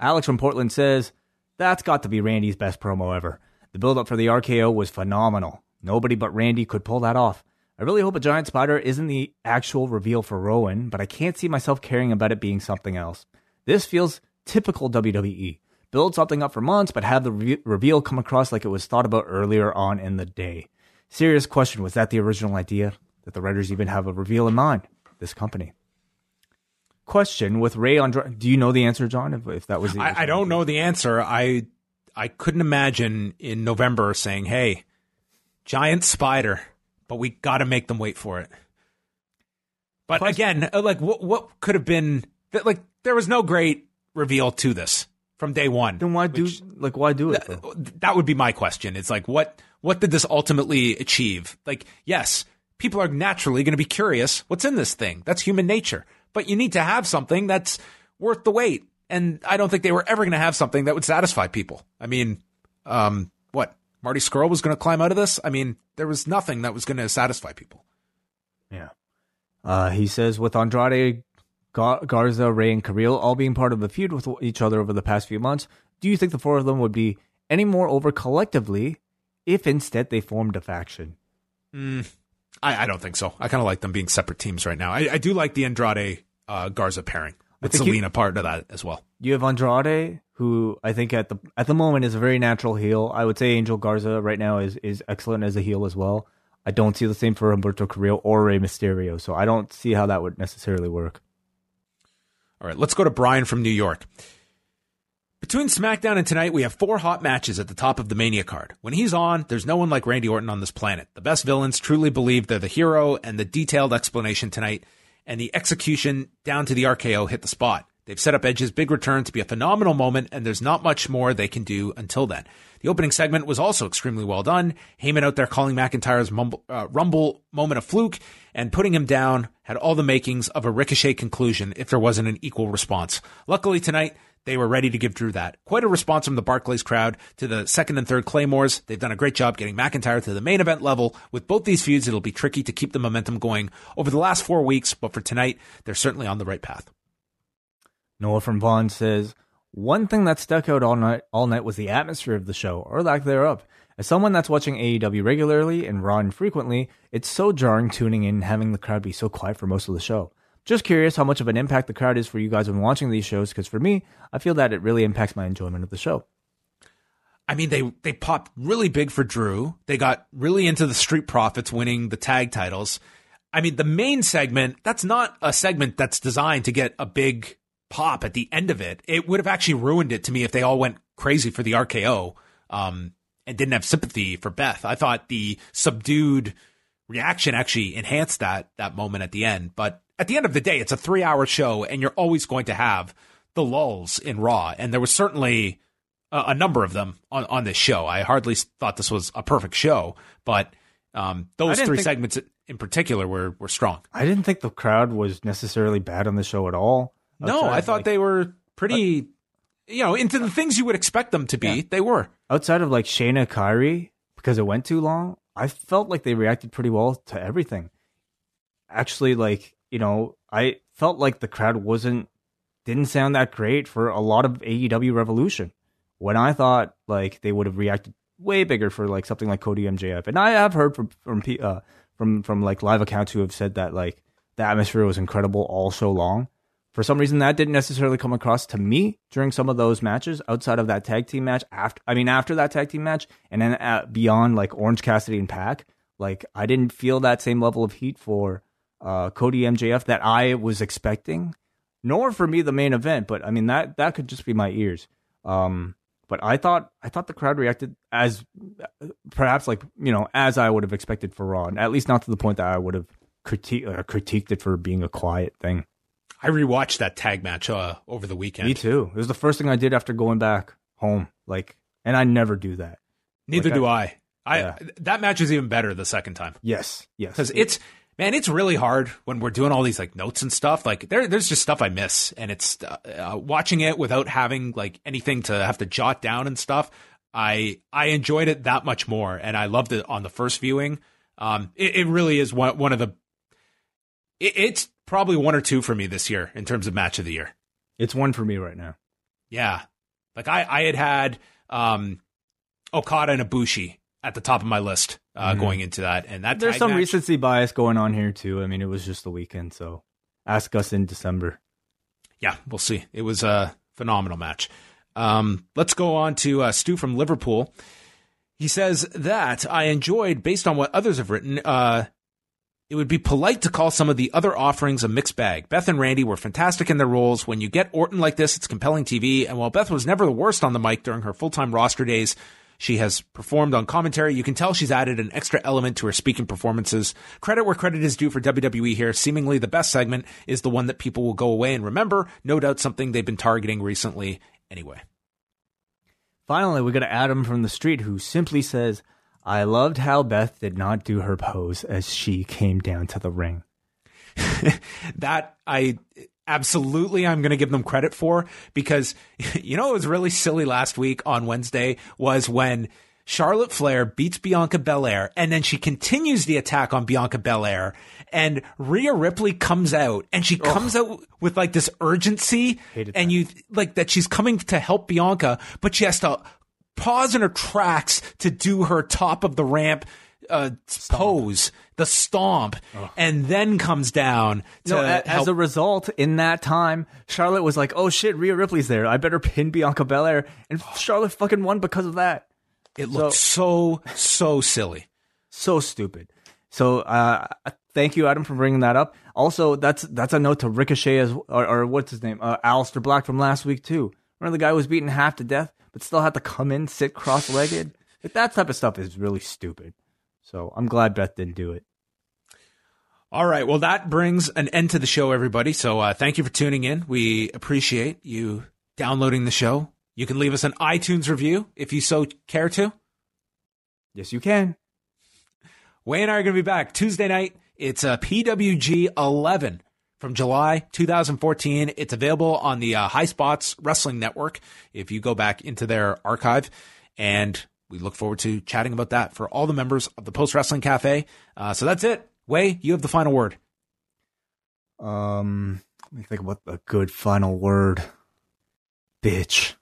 Alex from Portland says that's got to be Randy's best promo ever. The build up for the RKO was phenomenal. Nobody but Randy could pull that off. I really hope a giant spider isn't the actual reveal for Rowan, but I can't see myself caring about it being something else. This feels typical WWE. Build something up for months, but have the re- reveal come across like it was thought about earlier on in the day. Serious question was that the original idea? That the writers even have a reveal in mind? This company. Question with Rey Andrade. Do you know the answer, John? If, if that was the I, I don't know the answer. I I couldn't imagine in November saying, "Hey, giant spider," but we got to make them wait for it. But Question- again, uh, like what what could have been that? Like there was no great reveal to this from day one. Then why do like why do it? Th- that would be my question. It's like what what did this ultimately achieve? Like yes, people are naturally going to be curious. What's in this thing? That's human nature. But you need to have something that's worth the wait. And I don't think they were ever going to have something that would satisfy people. I mean, um, what Marty Scurll was going to climb out of this? I mean, there was nothing that was going to satisfy people. Yeah. Uh, he says with Andrade, Garza, Rey, and Carrillo all being part of the feud with each other over the past few months, do you think the four of them would be any more over collectively if instead they formed a faction? I, I don't think so. I kind of like them being separate teams right now. I, I do like the Andrade uh, Garza pairing with think you- Zelina part of that as well. You have Andrade, who I think at the at the moment is a very natural heel. I would say Angel Garza right now is is excellent as a heel as well. I don't see the same for Humberto Carrillo or Rey Mysterio, so I don't see how that would necessarily work. All right, let's go to Brian from New York. Between SmackDown and tonight, we have four hot matches at the top of the Mania card. When he's on, there's no one like Randy Orton on this planet. The best villains truly believe they're the hero, and the detailed explanation tonight and the execution down to the RKO hit the spot. They've set up Edge's big return to be a phenomenal moment, and there's not much more they can do until then. The opening segment was also extremely well done. Heyman out there calling McIntyre's mumble, uh, rumble moment a fluke and putting him down had all the makings of a ricochet conclusion if there wasn't an equal response. Luckily tonight, they were ready to give Drew that. Quite a response from the Barclays crowd to the second and third Claymores. They've done a great job getting McIntyre to the main event level. With both these feuds, it'll be tricky to keep the momentum going over the last four weeks, but for tonight, they're certainly on the right path. Noah from Vaughan says, One thing that stuck out all night all night was the atmosphere of the show, or lack thereof. As someone that's watching AEW regularly and Raw infrequently, it's so jarring tuning in and having the crowd be so quiet for most of the show. Just curious how much of an impact the crowd is for you guys when watching these shows, because for me, I feel that it really impacts my enjoyment of the show. I mean, they they popped really big for Drew. They got really into the Street Profits winning the tag titles. I mean, the main segment, that's not a segment that's designed to get a big pop at the end of it. It would have actually ruined it to me if they all went crazy for the RKO um, and didn't have sympathy for Beth. I thought the subdued reaction actually enhanced that that moment at the end. But at the end of the day, it's a three hour show, and you're always going to have the lulls in Raw. And there was certainly a, a number of them on on this show. I hardly thought this was a perfect show, but um, those three think, segments in particular were were strong. I didn't think the crowd was necessarily bad on the show at all. No, I thought like, they were pretty. you know, into the things you would expect them to be, yeah. they were. Outside of like Shayna Kairi, because it went too long, I felt like they reacted pretty well to everything. Actually, like, you know, I felt like the crowd wasn't didn't sound that great for a lot of AEW Revolution. When I thought like they would have reacted way bigger for like something like Cody MJF, and I have heard from from uh, from from like live accounts who have said that like the atmosphere was incredible all so long. For some reason, that didn't necessarily come across to me during some of those matches outside of that tag team match. After, I mean, after that tag team match, and then beyond like Orange Cassidy and PAC, like I didn't feel that same level of heat for uh, Cody MJF that I was expecting, nor for me the main event. But I mean that that could just be my ears. Um, but I thought I thought the crowd reacted as perhaps like you know as I would have expected for Raw, at least not to the point that I would have critique, uh, critiqued it for being a quiet thing. I rewatched that tag match uh, over the weekend. Me too. It was the first thing I did after going back home. Like, and I never do that. Neither like do I. I, I that match is even better the second time. Yes, yes. Because it's man, it's really hard when we're doing all these like notes and stuff. Like there, there's just stuff I miss, and it's uh, uh, watching it without having like anything to have to jot down and stuff. I I enjoyed it that much more, and I loved it on the first viewing. Um, it, it really is one one of the. It, it's probably one or two for me this year in terms of match of the year. It's one for me right now. Yeah, like I I had had um, Okada and Ibushi at the top of my list uh, mm-hmm. going into that. And that there's some match, recency bias going on here too. I mean, it was just the weekend, so ask us in December. Yeah, we'll see. It was a phenomenal match. Um, let's go on to uh, Stu from Liverpool. He says that I enjoyed, based on what others have written, uh, it would be polite to call some of the other offerings a mixed bag. Beth and Randy were fantastic in their roles. When you get Orton like this, it's compelling TV. And while Beth was never the worst on the mic during her full time roster days, she has performed on commentary. You can tell she's added an extra element to her speaking performances. Credit where credit is due for WWE here. Seemingly the best segment is the one that people will go away and remember. No doubt something they've been targeting recently anyway. Finally, we got Adam from the street who simply says, I loved how Beth did not do her pose as she came down to the ring. that I absolutely I'm going to give them credit for because you know it was really silly last week on Wednesday was when Charlotte Flair beats Bianca Belair and then she continues the attack on Bianca Belair and Rhea Ripley comes out and she comes out with like this urgency and you like that she's coming to help Bianca but she has to pause in her tracks to do her top of the ramp uh, pose, the stomp, and then comes down to no, as a result. In that time, Charlotte was like, "Oh shit, Rhea Ripley's there. I better pin Bianca Belair," and Charlotte fucking won because of that. It looked so so, so silly, so stupid. So uh, thank you, Adam, for bringing that up. Also, that's that's a note to Ricochet as or, or what's his name, uh, Aleister Black from last week too. Remember the guy was beaten half to death, but still had to come in, sit cross-legged. Like, that type of stuff is really stupid. So I'm glad Beth didn't do it. All right. Well, that brings an end to the show, everybody. So uh, thank you for tuning in. We appreciate you downloading the show. You can leave us an iTunes review if you so care to. Yes, you can. Wai and I are going to be back Tuesday night. It's a uh, PWG 11 from July 2014. It's available on the uh, Highspots Wrestling Network if you go back into their archive. And we look forward to chatting about that for all the members of the Post Wrestling Cafe. Uh, so that's it. Wai, you have the final word. Um, let me think about a good final word. Bitch.